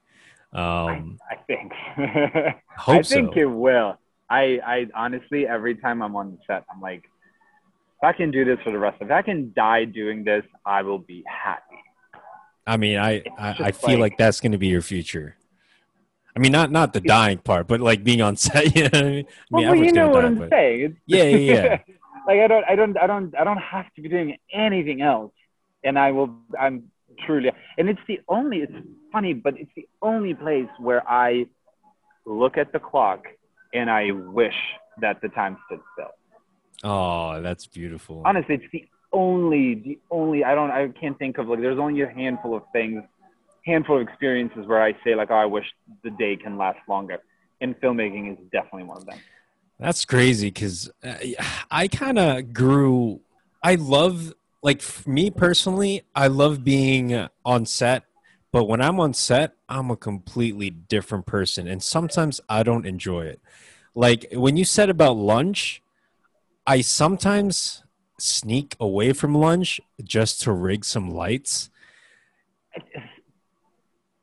Um, I think. I think so. it will. I, I honestly, every time I'm on the set, I'm like, if I can do this for the rest of, if I can die doing this, I will be happy. I mean, I I, I feel like, like- that's going to be your future. I mean, not not the dying part, but like being on set. You know what I mean? I mean, well you know what die, I'm but- saying. It's, Yeah, yeah, yeah. like I don't, I don't, I don't, I don't have to be doing anything else, and I will. I'm truly, and it's the only. It's funny, but it's the only place where I look at the clock and I wish that the time stood still. Oh, that's beautiful. Honestly, it's the only, the only. I don't, I can't think of like. There's only a handful of things, handful of experiences where I say like, oh, I wish the day can last longer. And filmmaking is definitely one of them. That's crazy because uh, I kind of grew. I love, like, me personally, I love being on set, but when I'm on set, I'm a completely different person. And sometimes I don't enjoy it. Like, when you said about lunch, I sometimes sneak away from lunch just to rig some lights.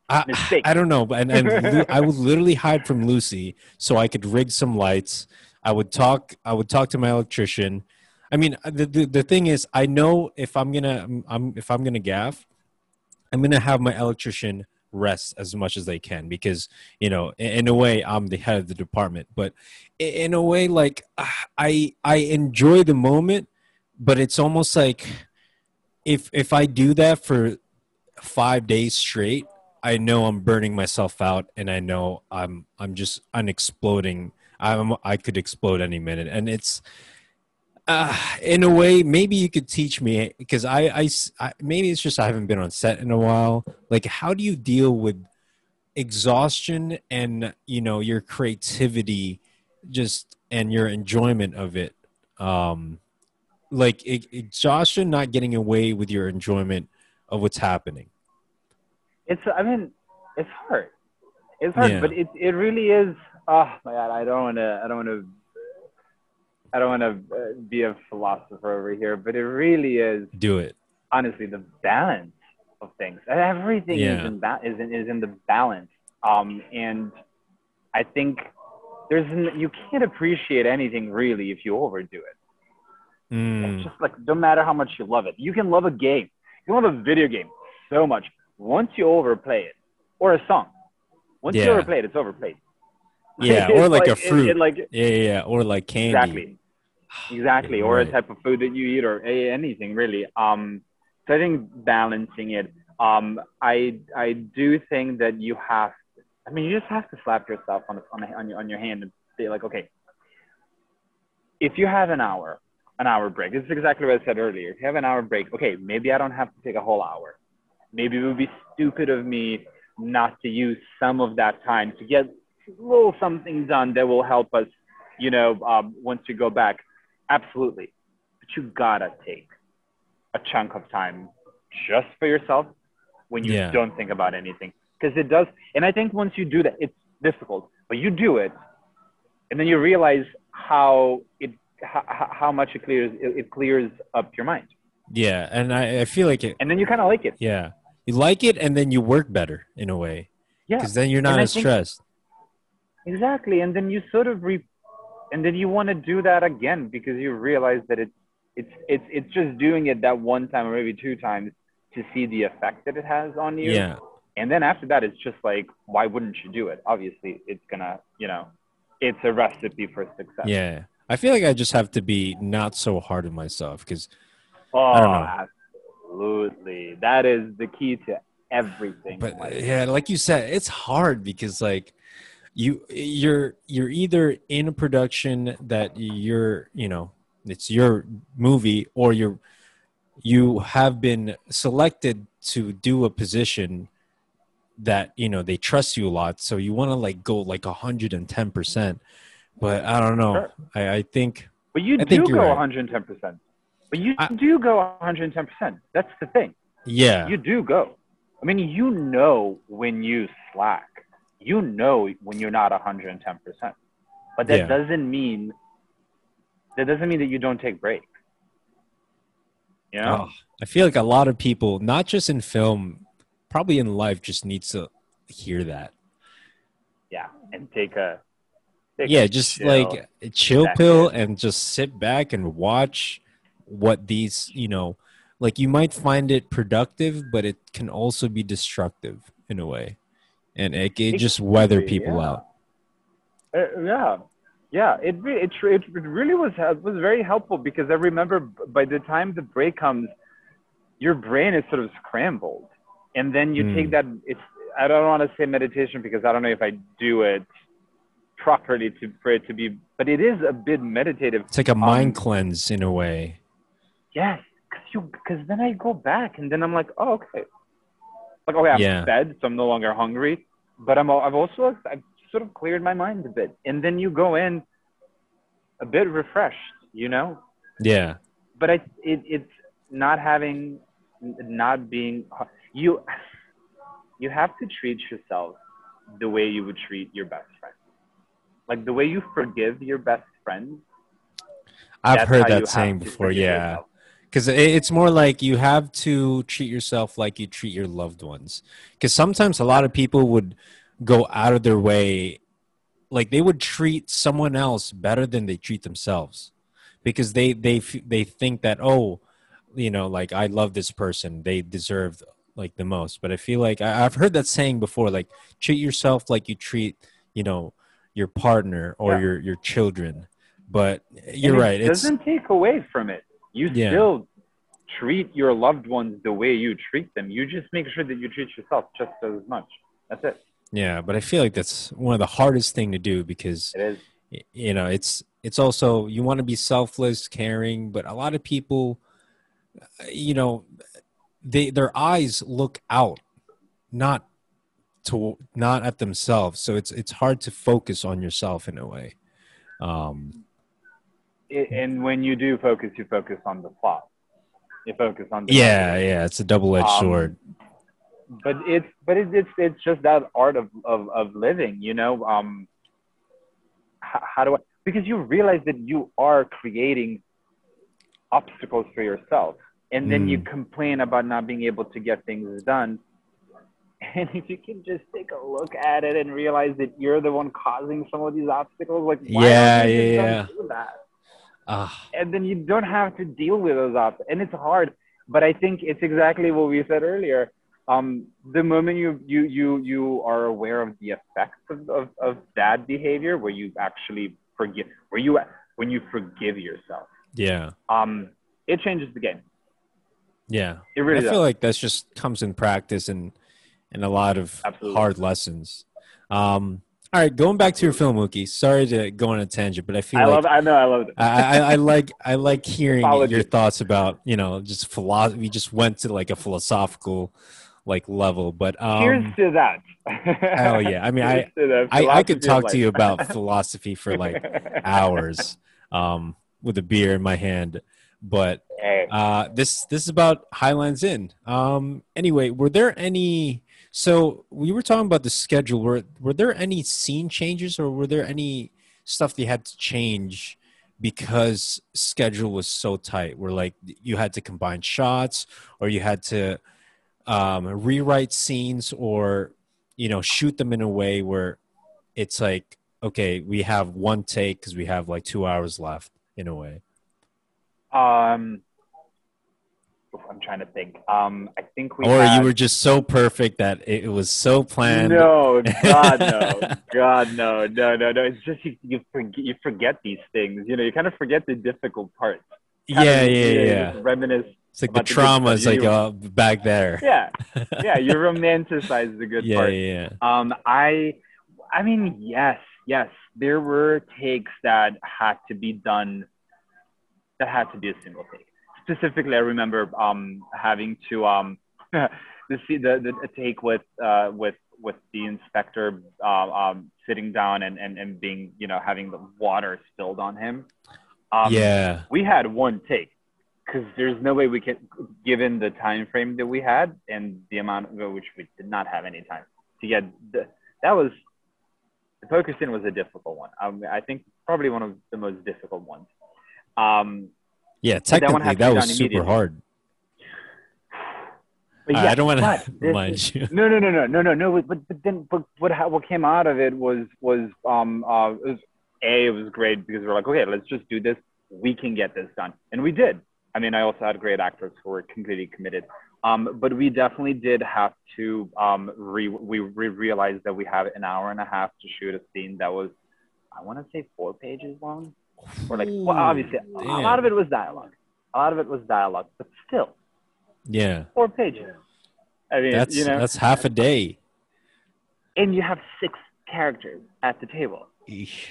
I, I don't know, and, and I would literally hide from Lucy so I could rig some lights. I would talk. I would talk to my electrician. I mean, the the, the thing is, I know if I'm gonna, I'm if I'm gonna gaff, I'm gonna have my electrician rest as much as they can because you know, in, a way, I'm the head of the department. But in a way, like I I enjoy the moment, but it's almost like if if I do that for five days straight, I know I'm burning myself out, and I know I'm I'm just unexploding. I'm I could explode any minute, and it's uh, in a way maybe you could teach me because I, I maybe it's just I haven't been on set in a while. Like, how do you deal with exhaustion and you know your creativity, just and your enjoyment of it? Um, like e- exhaustion, not getting away with your enjoyment of what's happening. it's i mean it's hard it's hard Yeah. but it, it really is oh my god i don't want to i don't want to i don't want to uh, be a philosopher over here but it really is Do it. honestly the balance of things everything Yeah. is in ba- is in, is in the balance um and i think there's n- you can't appreciate anything really if you overdo it Mm, it's just like no matter how much you love it. You can love a game. You can love a video game so much. Once you overplay it, or a song, once you overplay it, it's overplayed. Yeah, It's or like a it- fruit. it like yeah, yeah, yeah, or like candy. exactly, exactly, or Right. a type of food that you eat, or anything really. Um, so I think balancing it. Um, I I do think that you have. I mean, you just have to slap yourself on the, on, the, on your on your hand and say like, okay, if you have an hour, an hour break. This is exactly what I said earlier. If you have an hour break, okay, maybe I don't have to take a whole hour. Maybe it would be stupid of me not to use some of that time to get a little something done that will help us, you know, um, once you go back. Absolutely. But you gotta take a chunk of time just for yourself when you Yeah. don't think about anything. Because it does. And I think once you do that, it's difficult. But you do it, and then you realize how it how, how much it clears it, it clears up your mind. Yeah, and I, I feel like it. And then you kind of like it. Yeah, you like it, and then you work better in a way. Yeah, because then you're not as stressed. Exactly, and then you sort of re, and then you want to do that again because you realize that it's it's it's it's just doing it that one time or maybe two times to see the effect that it has on you. Yeah. And then after that, it's just like, why wouldn't you do it? Obviously, it's gonna, you know, it's a recipe for success. Yeah. I feel like I just have to be not so hard on myself because oh, absolutely, that is the key to everything. But yeah, like you said, it's hard because like you you're you're either in a production that you're you know it's your movie or you're you have been selected to do a position that you know they trust you a lot. So you want to like go like 110% but i don't know. Sure. I, I think but you I do go right. 110% but you I, do go 110% that's the thing. Yeah. You do go. I mean you know when you slack you know when you're not 110% but that yeah. doesn't mean that doesn't mean that you don't take breaks you know? Oh, i feel like a lot of people not just in film probably in life just needs to hear that. Yeah, and take a take yeah, a just chill like a chill pill and just sit back and watch what these you know like you might find it productive but it can also be destructive in a way and it, it just weather people yeah. out uh, yeah yeah it, it it really was was very helpful because i remember by the time the break comes your brain is sort of scrambled and then you mm. take hmm. that it's i don't want to say meditation because i don't know if i do it properly to for it to be but it is a bit meditative it's like a mind um, cleanse in a way yes because you because then i go back and then i'm like oh okay like okay i'm yeah. fed so i'm no longer hungry but i'm i've also i've sort of cleared my mind a bit and then you go in a bit refreshed you know yeah but I, it, it's not having not being you you have to treat yourself the way you would treat your best friend. Like the way you forgive your best friend. I've heard that saying before, yeah. Because it's more like you have to treat yourself like you treat your loved ones. Because sometimes a lot of people would go out of their way, like they would treat someone else better than they treat themselves, because they they they think that oh, you know, like I love this person, they deserve like the most. But I feel like I, have heard that saying before, like treat yourself like you treat, you know, your partner or yeah. your your children. But you're it right. It doesn't take away from it. You yeah. still treat your loved ones the way you treat them. You just make sure that you treat yourself just as much. That's it. Yeah, but I feel like that's one of the hardest thing to do because it is. You know, it's it's also you want to be selfless, caring, but a lot of people, you know, they their eyes look out, not to not at themselves. So it's it's hard to focus on yourself in a way. Um, it, and when you do focus, you focus on the plot. You focus on the yeah, yeah. It's a double edged um, sword. But it's but it's it's it's just that art of of of living. You know, um, how, how do I? Because you realize that you are creating obstacles for yourself and then mm. you complain about not being able to get things done and if you can just take a look at it and realize that you're the one causing some of these obstacles like why yeah yeah yeah do that uh. and then you don't have to deal with those obstacles and it's hard but i think it's exactly what we said earlier um, the moment you you you you are aware of the effects of, of, of bad behavior where you actually forgive where you when you forgive yourself yeah um it changes the game yeah, it really. I does. feel like that just comes in practice and and a lot of Absolutely. hard lessons. Um, all right, going back to your film, Mookie. Sorry to go on a tangent, but I feel I like love. I know. I love it. I, I, I like. I like hearing your thoughts about you know just philosophy. We just went to like a philosophical like level, but um, cheers to that. hell yeah! I mean, I, I I could talk to you about philosophy for like hours um, with a beer in my hand. But uh, this this is about Highlands Inn. Um, anyway, were there any So we were talking about the schedule. Were were there any scene changes, or were there any stuff they had to change because schedule was so tight? Where like you had to combine shots, or you had to um, rewrite scenes, or you know shoot them in a way where it's like okay, we have one take because we have like two hours left in a way. Um, I'm trying to think. Um, I think we. Or had... you were just so perfect that it, was so planned. No, God no, God no, no, no, no. It's just you, you forget you forget these things. You know, you kind of forget the difficult parts. Kind yeah, of, yeah, yeah, yeah. Reminisce. It's like the trauma is like uh, back there. Yeah, yeah. You romanticize the good yeah, part. Yeah, yeah. Um, I, I mean, yes, yes. There were takes that had to be done. That had to be a single take specifically, I remember um, having to um, the, the, the take with uh, with with the inspector uh, um, sitting down and, and, and being you know having the water spilled on him. Um, yeah, we had one take because there's no way we can, given the time frame that we had and the amount of which we did not have any time to get the, that was the poker scene was a difficult one. Um, I think probably one of the most difficult ones. Um, yeah, technically that, that was super hard. But yeah, I don't want to mind you. No, no, no, no, no, no, no. But, but then, but what what came out of it was was um uh it was a it was great because we are like okay let's just do this we can get this done and we did. I mean I also had great actors who were completely committed. Um, but we definitely did have to um re we re- realized that we have an hour and a half to shoot a scene that was I want to say four pages long or like well, obviously Damn. a lot of it was dialogue. A lot of it was dialogue, but still. Yeah. Four pages. I mean, that's you know, that's half a day. And you have six characters at the table. Eesh.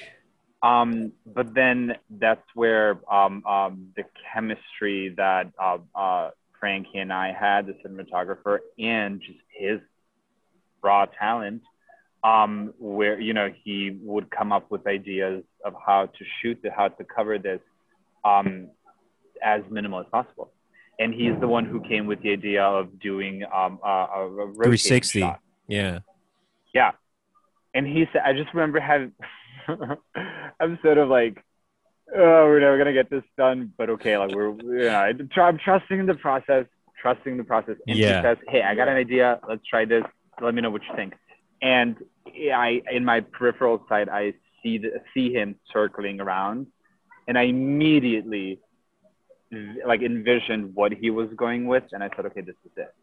Um, but then that's where um, um, the chemistry that uh, uh, Frankie and I had, the cinematographer, and just his raw talent um, where you know he would come up with ideas of how to shoot the how to cover this um, as minimal as possible. And he's the one who came with the idea of doing um, a, a 360. Shot. Yeah. Yeah. And he said, I just remember having, I'm sort of like, oh, we're never gonna get this done, but okay, like we're, you know, I'm trusting the process, trusting the process. And yeah. he says, hey, I got an idea. Let's try this. Let me know what you think and I in my peripheral sight I see the, see him circling around, and I immediately like envisioned what he was going with, and I said, okay, this is it.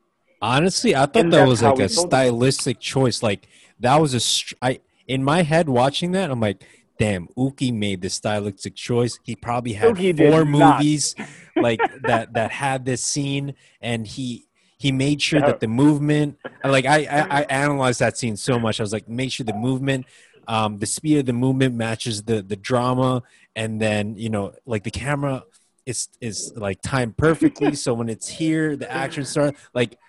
Honestly, I thought and that was like a stylistic him. choice. Like that was a I in my head watching that, I'm like, damn, Uki made this stylistic choice. He probably had Uki four movies like that that had this scene, and he he made sure that the movement, like I, I, I analyzed that scene so much. I was like, make sure the movement, um, the speed of the movement matches the the drama, and then you know, like the camera is is like timed perfectly. so when it's here, the action starts. Like,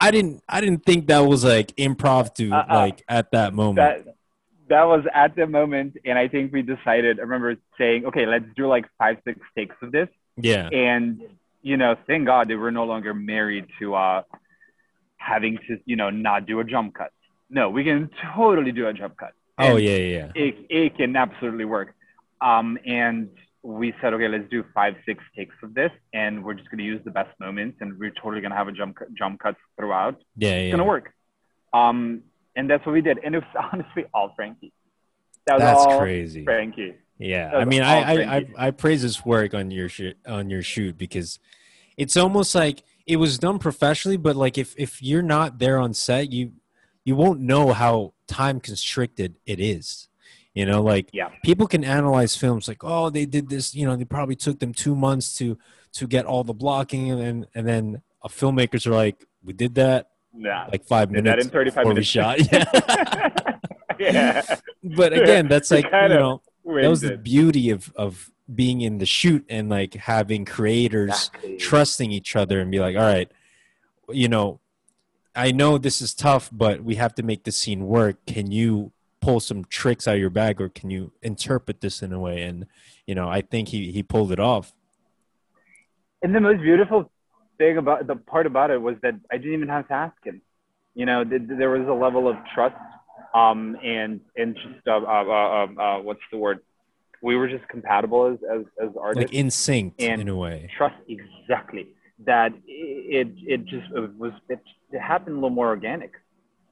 I didn't I didn't think that was like improv to uh, like at that moment. That, that was at the moment, and I think we decided. I remember saying, okay, let's do like five six takes of this. Yeah. And you know, thank God they were no longer married to uh, having to, you know, not do a jump cut. No, we can totally do a jump cut. Oh yeah, yeah. It it can absolutely work. Um, and we said, okay, let's do five, six takes of this, and we're just gonna use the best moments, and we're totally gonna have a jump jump cuts throughout. Yeah, yeah. it's gonna work. Um, and that's what we did, and it was honestly all Frankie. That was that's crazy, Frankie. Yeah, I mean, I, I, I I praise his work on your shoot on your shoot because it's almost like it was done professionally, but like if if you're not there on set, you you won't know how time constricted it is. You know, like yeah. people can analyze films like, oh, they did this. You know, they probably took them two months to to get all the blocking, and then, and then filmmakers are like, we did that. Yeah, like five minutes that in 35 minutes. we shot. Yeah. yeah. But again, that's like you know that was the beauty of of being in the shoot and like having creators exactly. trusting each other and be like all right you know i know this is tough but we have to make the scene work. Can you pull some tricks out of your bag or can you interpret this in a way? And you know i think he he pulled it off. And the most beautiful thing about the part about it was that i didn't even have to ask him. You know, th- there was a level of trust, um, and and just uh, uh, uh, uh, what's the word? We were just compatible as as, as artists, like in sync and in a way. trust exactly that it it just it was it, it happened a little more organic.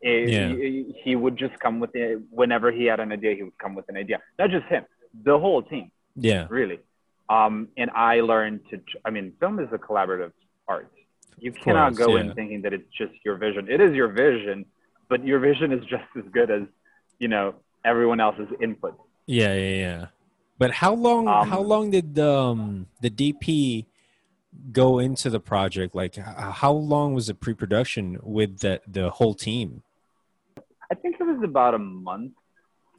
It- Yeah. he, he would just come with it whenever he had an idea. He would come with an idea. Not just him, the whole team Yeah, really. Um, and I learned to, I mean, film is a collaborative art. You cannot course, go yeah. in thinking that it's just your vision. It is your vision, but your vision is just as good as, you know, everyone else's input. yeah, yeah, yeah. But how long? Um, how long did um, the DP go into the project? Like, how long was the pre-production with the the whole team? I think it was about a month.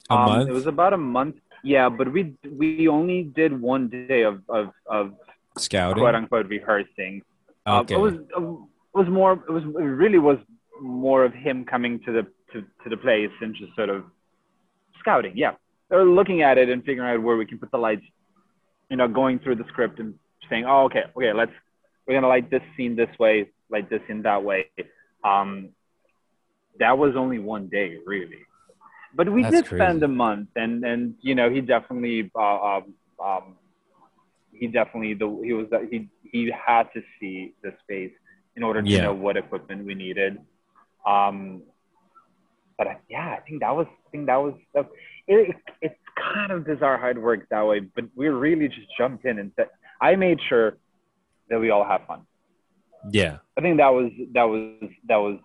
A Um, month. It was about a month. Yeah, but we we only did one day of of, of Scouting. quote unquote rehearsing. Uh, Okay. it was it was more it was it really was more of him coming to the to, to the place and just sort of scouting. Yeah, or looking at it and figuring out where we can put the lights. You know, going through the script and saying, "Oh, okay, okay, let's we're gonna light this scene this way, light this scene that way." Um, that was only one day, really, but we That's did spend a month, and and you know, he definitely uh, um, um, he definitely the he was he he had to see the space in order to Yeah. know what equipment we needed. Um, but I, yeah, I think that was I think that was it, it's kind of bizarre how it works that way. But we really just jumped in and said I made sure that we all have fun. yeah. I think that was that was that was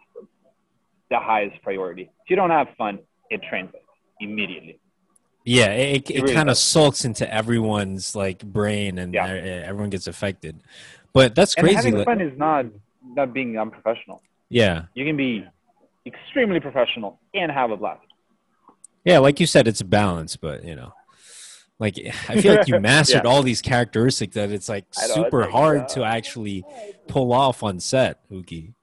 the highest priority. If you don't have fun, it translates immediately. Yeah, it, it, It really kind of sulks into everyone's like brain, and Yeah. uh, everyone gets affected. But that's And crazy. having like- fun is not not being unprofessional. yeah, You can be extremely professional and have a blast. yeah, like you said, it's a balance. But you know, like I feel like you mastered Yeah. all these characteristics that it's like I know, it's super like, hard uh, to actually pull off on set. Uki,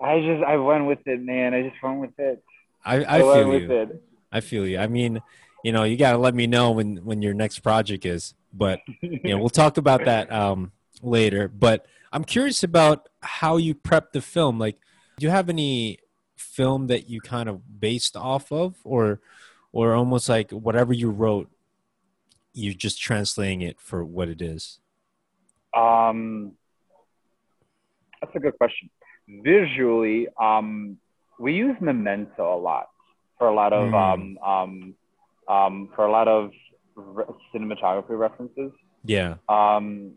I just I went with it, man. I just went with it. I, I went feel you. it. I feel you. I mean, you know, you gotta let me know when when your next project is. But you know, we'll talk about that um, later. But I'm curious about how you prep the film. Like, do you have any film that you kind of based off of, or or almost like whatever you wrote, you're just translating it for what it is? Um, that's a good question. Visually, um, we use Memento a lot for a lot of um, um, um, for a lot of re- cinematography references. Yeah, Um,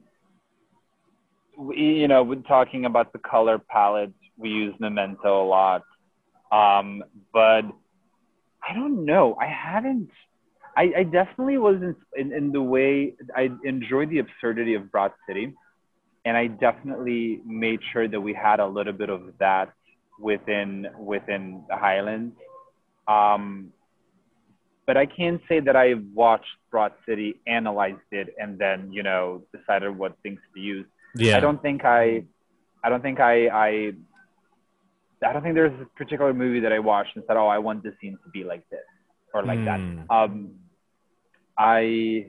we, you know, when talking about the color palette, we use Memento a lot. Um, but I don't know. I haven't. I, I definitely was in, in, in the way I enjoyed the absurdity of Broad City, and I definitely made sure that we had a little bit of that within within the Highlands. Um, but I can't say that I watched Broad City, analyzed it, and then you know decided what things to use. yeah. I don't think I, I don't think I, I, I don't think there's a particular movie that I watched and said, oh, I want this scene to be like this or like Hmm. that. Um, I,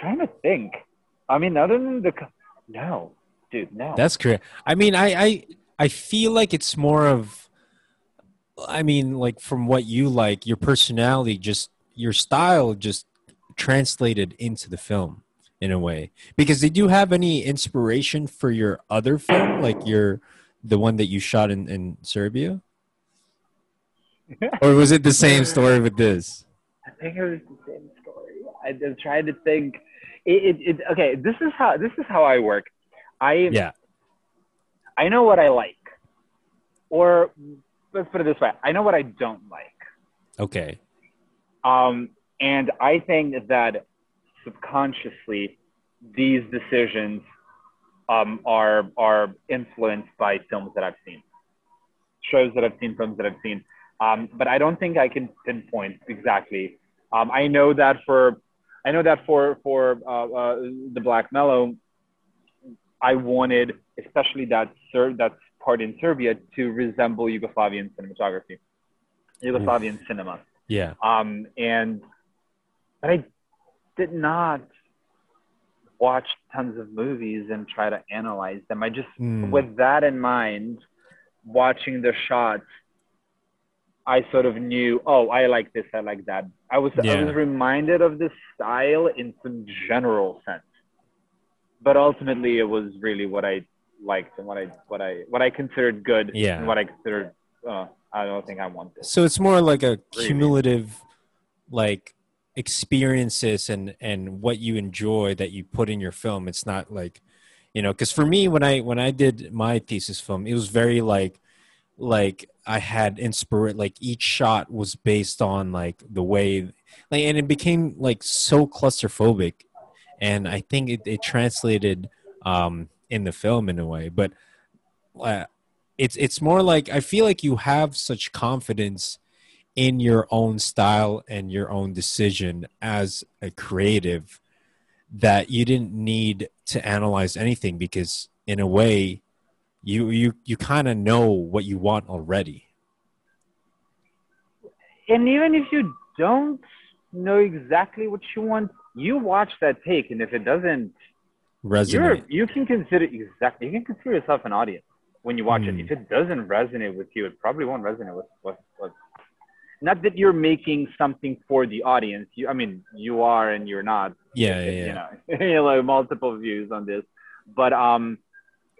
trying to think. I mean, other than the, no, dude, no. That's correct. I mean, I, I I feel like it's more of, I mean, like from what you like, your personality, just your style, just translated into the film in a way. Because did you have any inspiration for your other film, like your the one that you shot in in Serbia, or was it the same story with this? I think it was the same story. I, am trying to think. It, it, it, okay, this is how this is how I work. I Yeah. I know what I like, or let's put it this way: I know what I don't like. Okay. Um, and I think that subconsciously, these decisions um, are are influenced by films that I've seen, shows that I've seen, films that I've seen. Um, but I don't think I can pinpoint exactly. Um, I know that for I know that for for uh, uh, the Black Mellow, I wanted, especially that Ser- that part in Serbia, to resemble Yugoslavian cinematography, Yugoslavian cinema Yeah. um, and but I did not watch tons of movies and try to analyze them. I just, Hmm. with that in mind, watching the shots, I sort of knew, oh, I like this, I like that. I was Yeah. I was reminded of this style in some general sense, but ultimately it was really what I liked and what I what I what I considered good Yeah. and what I considered. Uh, I don't think I want this. So it's more like a cumulative, like experiences and and what you enjoy that you put in your film. It's not like, you know, because for me when I when I did my thesis film, it was very like, like I had inspired. Like each shot was based on like the way, like, and it became like so claustrophobic, and I think it, it translated um in the film in a way, but. Uh, it's it's more like I feel like you have such confidence in your own style and your own decision as a creative that you didn't need to analyze anything because in a way you you you kind of know what you want already and even if you don't know exactly what you want, you watch that take, and if it doesn't, resonate you can consider exactly you can consider yourself an audience when you watch Hmm. it. If it doesn't resonate with you, it probably won't resonate with with. with not that you're making something for the audience. You, I mean, you are and you're not. yeah yeah, You yeah. know, you know, multiple views on this, but um,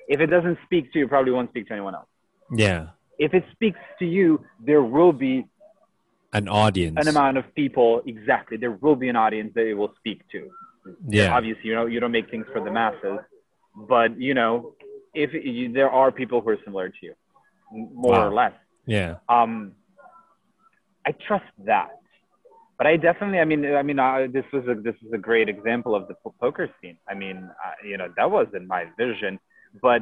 if it doesn't speak to you, it probably won't speak to anyone else. yeah If it speaks to you, there will be an audience an amount of people exactly there will be an audience that it will speak to yeah obviously you know you don't make things for the masses but you know if you, there are people who are similar to you more Wow. or less yeah um i trust that. But i definitely i mean i mean uh, this was a this is a great example of the po- poker scene. I mean uh, you know that wasn't my vision but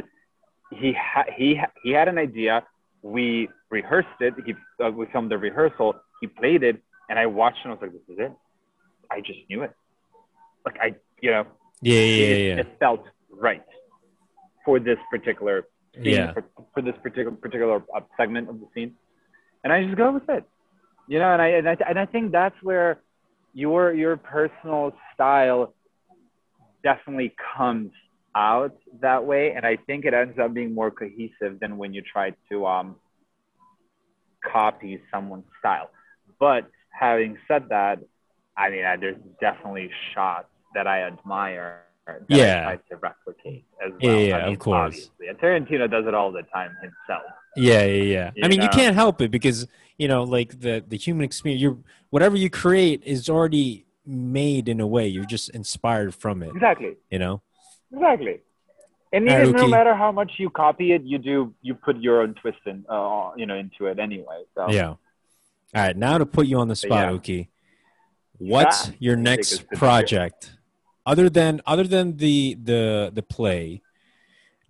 he ha- he ha- he had an idea. We rehearsed it. He uh, we filmed the rehearsal. He played it and i watched and i was like this is it. I just knew it. Like i you know yeah yeah it, yeah it felt right for this particular scene, Yeah. for, for this particular particular uh, segment of the scene, and I just go with it, you know. And I and I, and I think that's where your your personal style definitely comes out that way, and I think it ends up being more cohesive than when you try to um copy someone's style. But having said that, I mean, I, there's definitely shots that I admire that Yeah. I try to replicate as well. Yeah, yeah, I mean, of course. Obviously. And Tarantino does it all the time himself. Yeah, yeah, yeah. You I mean, you can't help it because you know, like the the human experience. You whatever you create is already made in a way. You're just inspired from it. Exactly. You know. Exactly. And even no matter how much you copy it, you do you put your own twist in, uh, you know, into it anyway. So Yeah. All right, now to put you on the spot, yeah. Oki. What's Yeah. your next us to the- project, other than other than the the the play?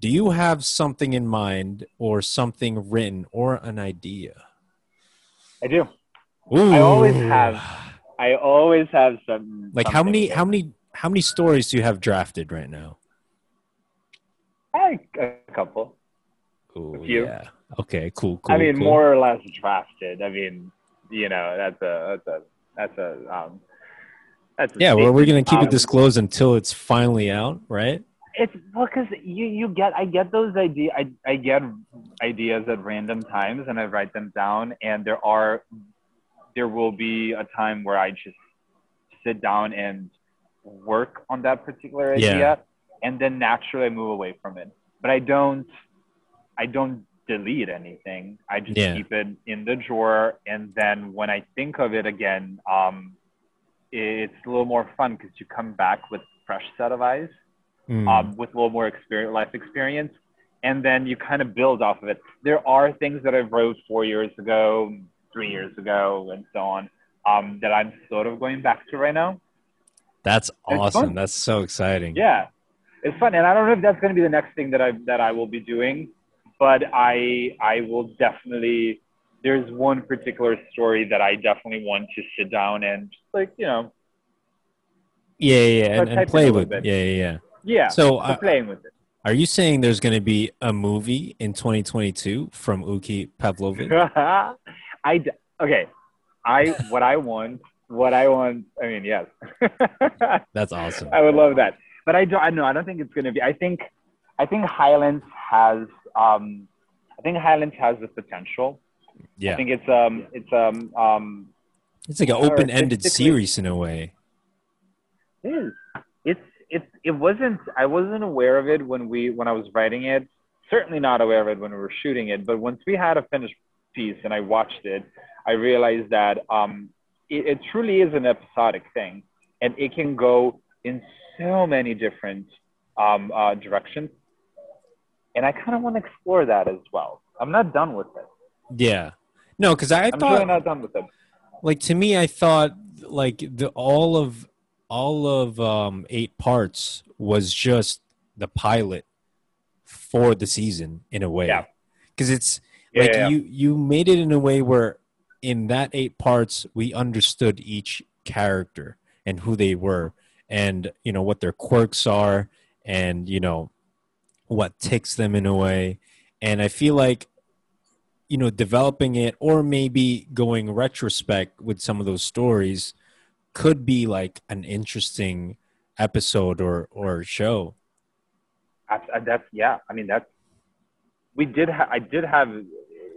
Do you have something in mind, or something written, or an idea? I do. Ooh. I always have. I always have some. Like how many how many how many stories do you have drafted right now? I, a couple. Ooh, few. yeah. Okay. Cool. Cool. I mean, cool. more or less drafted. I mean, you know, that's a that's a that's a um. That's a Yeah, well, we're gonna keep it Um, disclosed until it's finally out, right? It's well, because you you get I get those idea I I get ideas at random times and I write them down and there are there will be a time where I just sit down and work on that particular idea Yeah. and then naturally I move away from it. But I don't I don't delete anything. I just Yeah. keep it in the drawer and then when I think of it again, um, it's a little more fun because you come back with fresh set of eyes Mm. um, with a little more experience, life experience, and then you kind of build off of it. There are things that I wrote four years ago, three years ago, and so on um, that I'm sort of going back to right now. That's awesome. That's so exciting. Yeah, it's fun, and I don't know if that's going to be the next thing that I that I will be doing, but I I will definitely. There's one particular story that I definitely want to sit down and just like you know, Yeah, yeah, yeah. And, and play with. bit. Yeah, yeah, yeah. Yeah, So, uh, playing with it. are you saying there's going to be a movie in 2022 from Uki Pavlovic? I d- okay. I what I want, what I want. I mean, yes, That's awesome. I would love that. But I don't. I know. I don't think it's gonna be. I think. I think Highlands has. Um, I think Highlands has the potential. Yeah, I think it's um it's um um it's like an open-ended series in a way. It is. It it wasn't. I wasn't aware of it when we when I was writing it. Certainly not aware of it when we were shooting it. But once we had a finished piece and I watched it, I realized that um it, it truly is an episodic thing, and it can go in so many different um, uh, directions. And I kind of want to explore that as well. I'm not done with it. Yeah. No, because I I'm thought sure not done with it. like to me, I thought like the all of all of um, eight parts was just the pilot for the season in a way. Yeah. Because it's Yeah, like yeah, you you made it in a way where in that eight parts we understood each character and who they were and you know what their quirks are and you know what ticks them in a way and i feel like you know developing it or maybe going retrospect with some of those stories could be like an interesting episode or or show That's, uh, that's yeah. I mean that's we did. Ha- I did have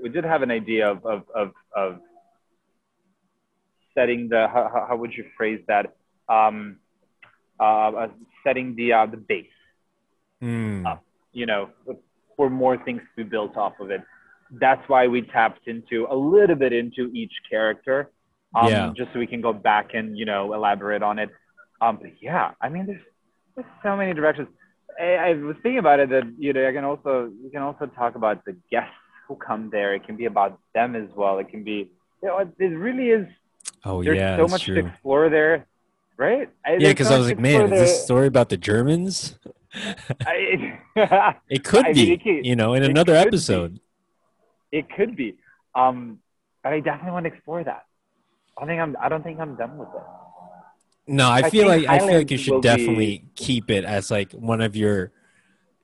we did have an idea of of of, of setting the how, how- would you phrase that um, uh, uh, setting the uh, the base. Uh, You know, for more things to be built off of it. That's why we tapped into a little bit into each character, um, Yeah. just so we can go back and you know elaborate on it. Um, but yeah, I mean, there's there's so many directions. I, I was thinking about it that you know I can also you can also talk about the guests who come there. It can be about them as well. It can be you know it, it really is. oh There's yeah so much true to explore there, right? I- yeah because so i was like man is this story about the germans I, it could I mean, be it could- you know in another could be. episode it could be. Um, but I definitely want to explore that. I don't think I'm. I don't think I'm done with it. No, I, I feel like I feel like you should definitely keep it as like one of your,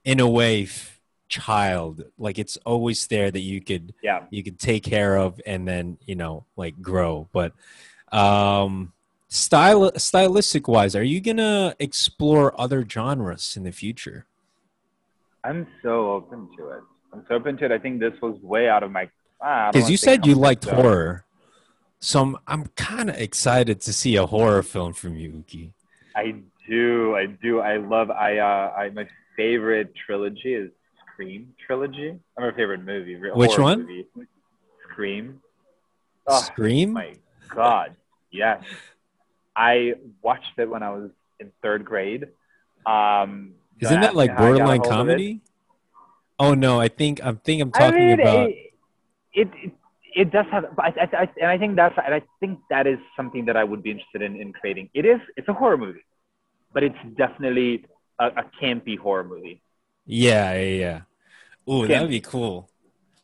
in a way, f- child. Like it's always there that you could Yeah. you could take care of and then you know like grow. But um, style stylistic wise, are you gonna explore other genres in the future? I'm so open to it. I'm so open to it. I think this was way out of my. ah, Because you said you liked zone. horror, so I'm I'm kind of excited to see a horror film from you, Uki. I do. I do. I love. I. Uh. I. My favorite trilogy is Scream trilogy. Or my favorite movie. Which one? Movie. Scream. Oh, Scream. my god. Yes. I watched it when I was in third grade. Um. Isn't that like me how I got a borderline hold of it. comedy? Oh no, I think I'm think I'm I talking mean, about. it, it, it it does have, but I, I, I, and I think that's, and I think that is something that I would be interested in in creating. It is, it's a horror movie, but it's definitely a, a campy horror movie. Yeah, yeah, yeah. Ooh, that'd be cool.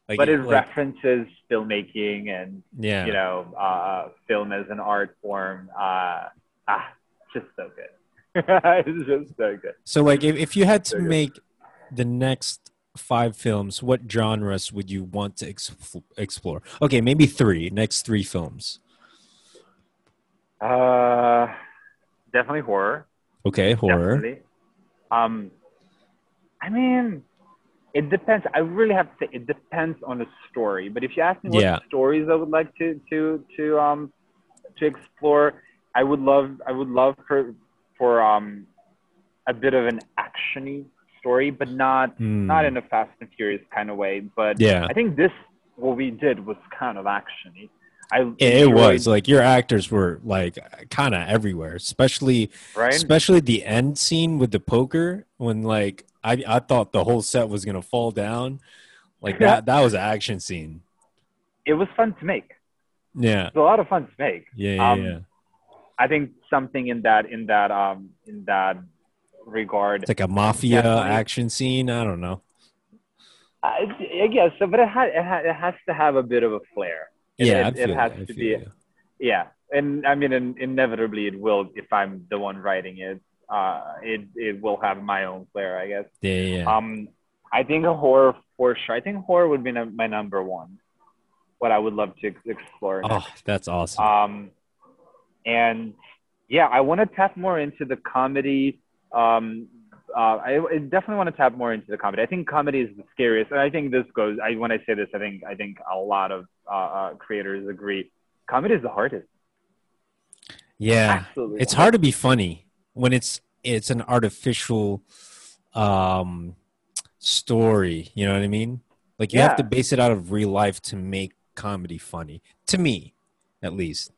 Like, but it like- references filmmaking and yeah, you know, uh, film as an art form. Uh, ah, just so good. it's just so good. So, like, if, if you had to good. make the next five films, what genres would you want to ex- explore? Okay, maybe three. Next three films. Uh, definitely horror. Okay, horror. Definitely. Um, I mean, it depends. I really have to say it depends on the story. But if you ask me what Yeah. stories I would like to to to um to explore, I would love I would love for for um a bit of an actiony story, but not Hmm. not in a Fast and Furious kind of way. But Yeah. I think this what we did was kind of actiony. I It, it was like your actors were like kind of everywhere, especially right. especially the end scene with the poker when like I I thought the whole set was gonna fall down. Like Yeah. that that was an action scene. It was fun to make. Yeah, It was a lot of fun to make. yeah, yeah. Um, yeah. I think something in that in that um in that regard. It's like a mafia Definitely. action scene. I don't know. I, I guess so, but it has it, ha- it has to have a bit of a flair. It- Yeah, it, it has I to be. Yeah, and I mean, in, inevitably it will if I'm the one writing it. Uh, it it will have my own flair, I guess. Yeah, yeah. Um, I think a horror for sure. I think horror would be my number one. What I would love to ex- explore. oh, that's awesome. Um, and yeah, I want to tap more into the comedy, um, uh, I, I, definitely want to tap more into the comedy. I think comedy is the scariest, and I think this goes. I when I say this, I think I think a lot of uh, uh, creators agree. Comedy is the hardest. Yeah, Absolutely it's hard to be funny when it's it's an artificial um, story. You know what I mean? Like you yeah. have to base it out of real life to make comedy funny. To me, at least.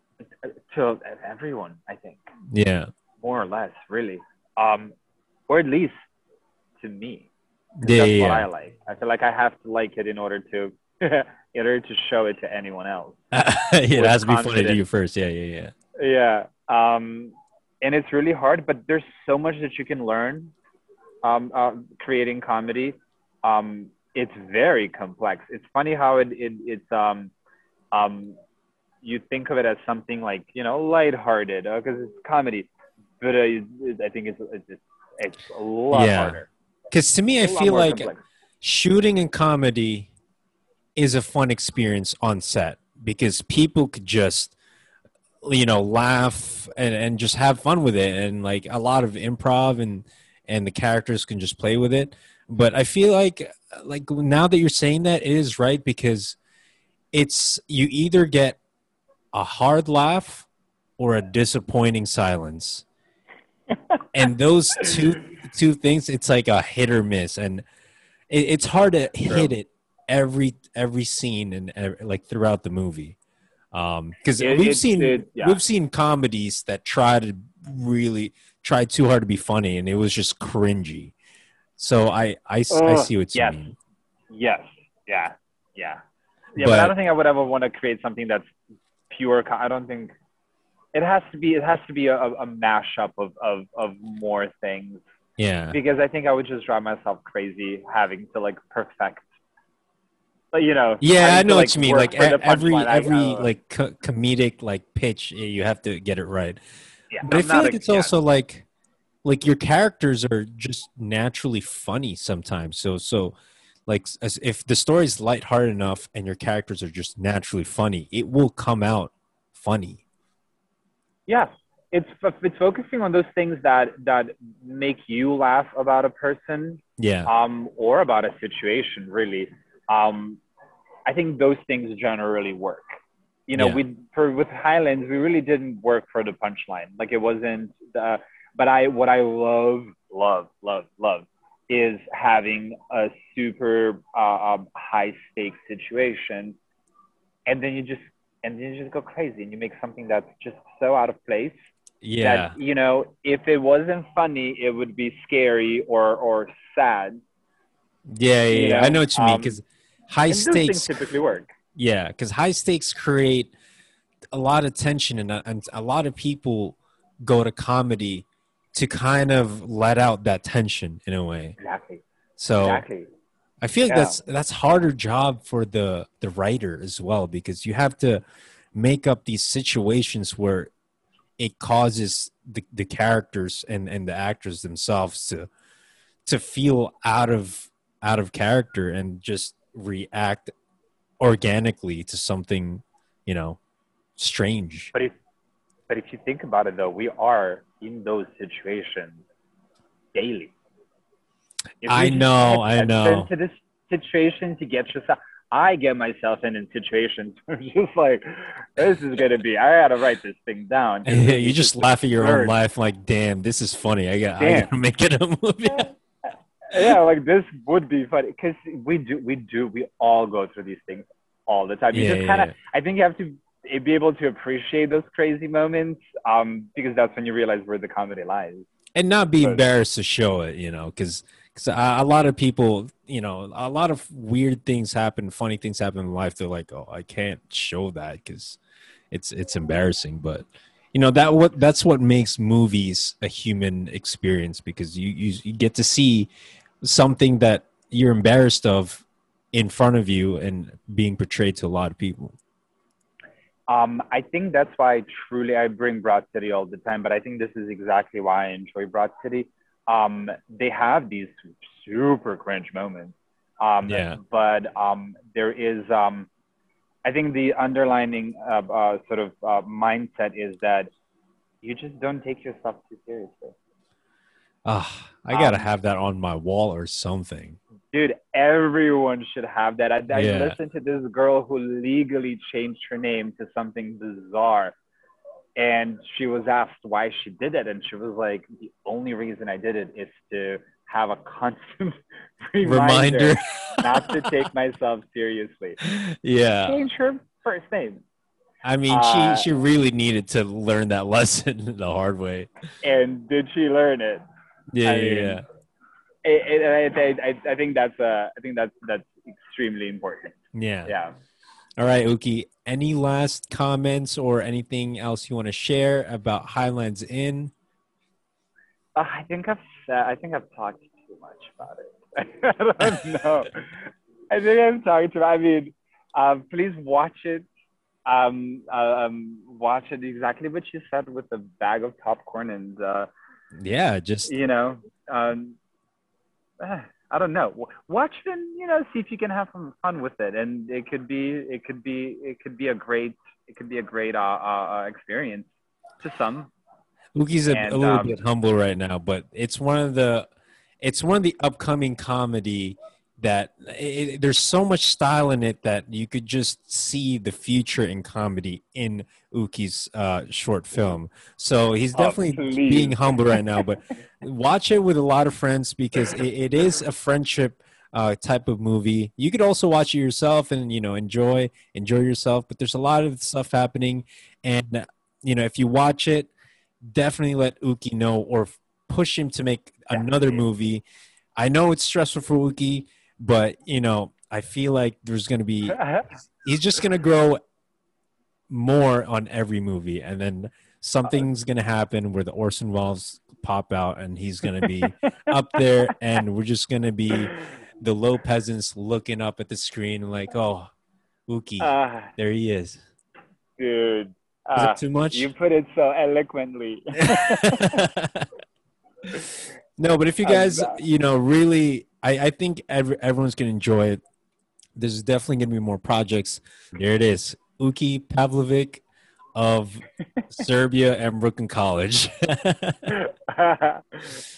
To everyone, I think. Yeah. More or less, really. Um, or at least to me. Yeah, that's yeah, what. I like. I feel like I have to like it in order to in order to show it to anyone else. yeah, it has to be funny to you first. Yeah, yeah, yeah. Yeah. Um, and it's really hard, but there's so much that you can learn um, uh, creating comedy. Um, it's very complex. It's funny how it, it it's um, um, you think of it as something like you know lighthearted because uh, it's comedy, but uh, I think it's it's it's a lot yeah. harder. Because to me, I feel like complex. shooting in comedy is a fun experience on set because people could just you know laugh and, and just have fun with it and like a lot of improv and and the characters can just play with it but i feel like like now that you're saying that it is right because it's you either get a hard laugh or a disappointing silence and those two two things it's like a hit or miss. And it, it's hard to hit it every every scene and every, like throughout the movie. Um because we've it, seen it, yeah. we've seen comedies that try to really try too hard to be funny and it was just cringy. So i i, uh, I see what you yes. mean. Yes. Yeah. Yeah. Yeah but, but, i don't think i would ever want to create something that's pure i don't think it has to be it has to be a, a mashup of, of of more things. Yeah. Because i think i would just drive myself crazy having to like perfect but you know yeah i know to, like, what you mean. like every every like co- comedic like pitch you have to get it right. Yeah, but I'm i feel like a, it's yeah. also like like your characters are just naturally funny sometimes. So so like as if the story's lighthearted enough and your characters are just naturally funny it will come out funny yeah it's it's focusing on those things that that make you laugh about a person yeah um or about a situation really um, I think those things generally work. You know, yeah. we for with Highlands, we really didn't work for the punchline. Like it wasn't the. But I, what I love, love, love, love, is having a super uh, um, high stakes situation, and then you just and then you just go crazy and you make something that's just so out of place. Yeah. That, you know, if it wasn't funny, it would be scary or or sad. Yeah, yeah, yeah. I know what you mean because um, high stakes typically work. Yeah, because high stakes create a lot of tension, and, and a lot of people go to comedy to kind of let out that tension in a way. Exactly. So exactly. I feel like yeah. that's that's harder job for the the writer as well because you have to make up these situations where it causes the, the characters and, and the actors themselves to to feel out of out of character and just react organically to something, you know, strange. But if but if you think about it though, we are in those situations daily. I know, I know. To this situation to get yourself I get myself in in situations where I'm just like, this is gonna be. I gotta write this thing down. Yeah, you just laugh at your own life, like, damn, this is funny. I got, I gotta make it a movie yeah, like this would be funny because we do, we do, we all go through these things all the time. You yeah, just kind of, yeah. I think you have to be able to appreciate those crazy moments um, because that's when you realize where the comedy lies. And not be embarrassed to show it, you know, because because a, a lot of people, you know, a lot of weird things happen, funny things happen in life. They're like, oh, I can't show that because it's it's embarrassing. But you know that what that's what makes movies a human experience because you you, you get to see something that you're embarrassed of in front of you and being portrayed to a lot of people? Um, I think that's why truly I bring Broad City all the time, but I think this is exactly why I enjoy Broad City. Um, they have these super cringe moments. Um, yeah. But um, there is, um, I think the underlining uh, uh, sort of uh, mindset is that you just don't take yourself too seriously. Ah, I gotta Um, have that on my wall or something. Dude, everyone should have that. I, I Yeah. listened to this girl who legally changed her name to something bizarre. And she was asked why she did it. And she was like, the only reason I did it is to have a constant reminder, Reminder. not to take myself seriously. yeah. Change her first name. I mean, Uh, she she really needed to learn that lesson the hard way. And did she learn it? Yeah, I yeah, mean, yeah. it, it, I, I, I think that's uh, I think that's that's extremely important. Yeah. Yeah. All right, Uki. Any last comments or anything else you want to share about Highlands Inn? Uh, I think I've said, I think I've talked too much about it. I don't know. I think I'm talking too. I mean, uh, please watch it. Um, uh, um, watch it exactly what you said with the bag of popcorn and uh, Yeah, just you know, um, uh, I don't know. Watch it and you know, see if you can have some fun with it. And it could be, it could be, it could be a great, it could be a great uh, uh, uh, experience to some. Uki's a, And, a little um, bit humble right now, but it's one of the it's one of the upcoming comedy that it, there's so much style in it that you could just see the future in comedy in Uki's uh, short film. So he's Oh, definitely please. being humble right now, but watch it with a lot of friends because it, it is a friendship uh, type of movie. You could also watch it yourself and you know enjoy enjoy yourself, but there's a lot of stuff happening, and you know if you watch it, definitely let Uki know or push him to make another movie. I know it's stressful for Uki, but you know I feel like there's gonna be he's just gonna grow more on every movie, and then something's gonna happen where the Orson Welles pop out, and he's gonna be up there, and we're just gonna be the low peasants looking up at the screen like, oh, Uki, Uh, there he is. dude. Is Uh, it too much? you put it so eloquently. no, but if you guys, you know, really, I, I think every, everyone's going to enjoy it. There's definitely going to be more projects. There it is. Uki Pavlovic of Serbia and Brooklyn College.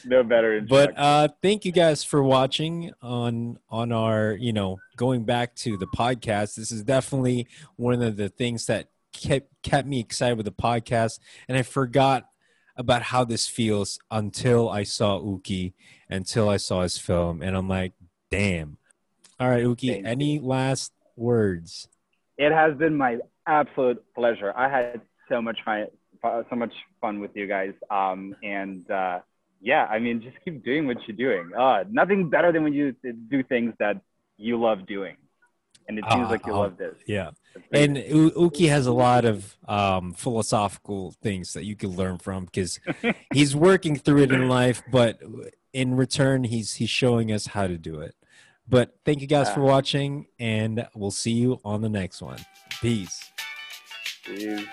no better. but uh, thank you guys for watching on on our, you know, going back to the podcast. This is definitely one of the things that kept kept me excited with the podcast, and I forgot about how this feels until I saw Uki, until I saw his film, and I'm like, damn. All right, Uki, any last words? it has been my absolute pleasure. I had so much fun, so much fun with you guys. Um, and uh, yeah, I mean, just keep doing what you're doing. Uh, nothing better than when you do things that you love doing, and it seems Ah, like you ah, love this. Yeah. And Uki has a lot of um, philosophical things that you can learn from because he's working through it in life, but in return, he's he's showing us how to do it. But thank you guys for watching, and we'll see you on the next one. Peace. Jeez.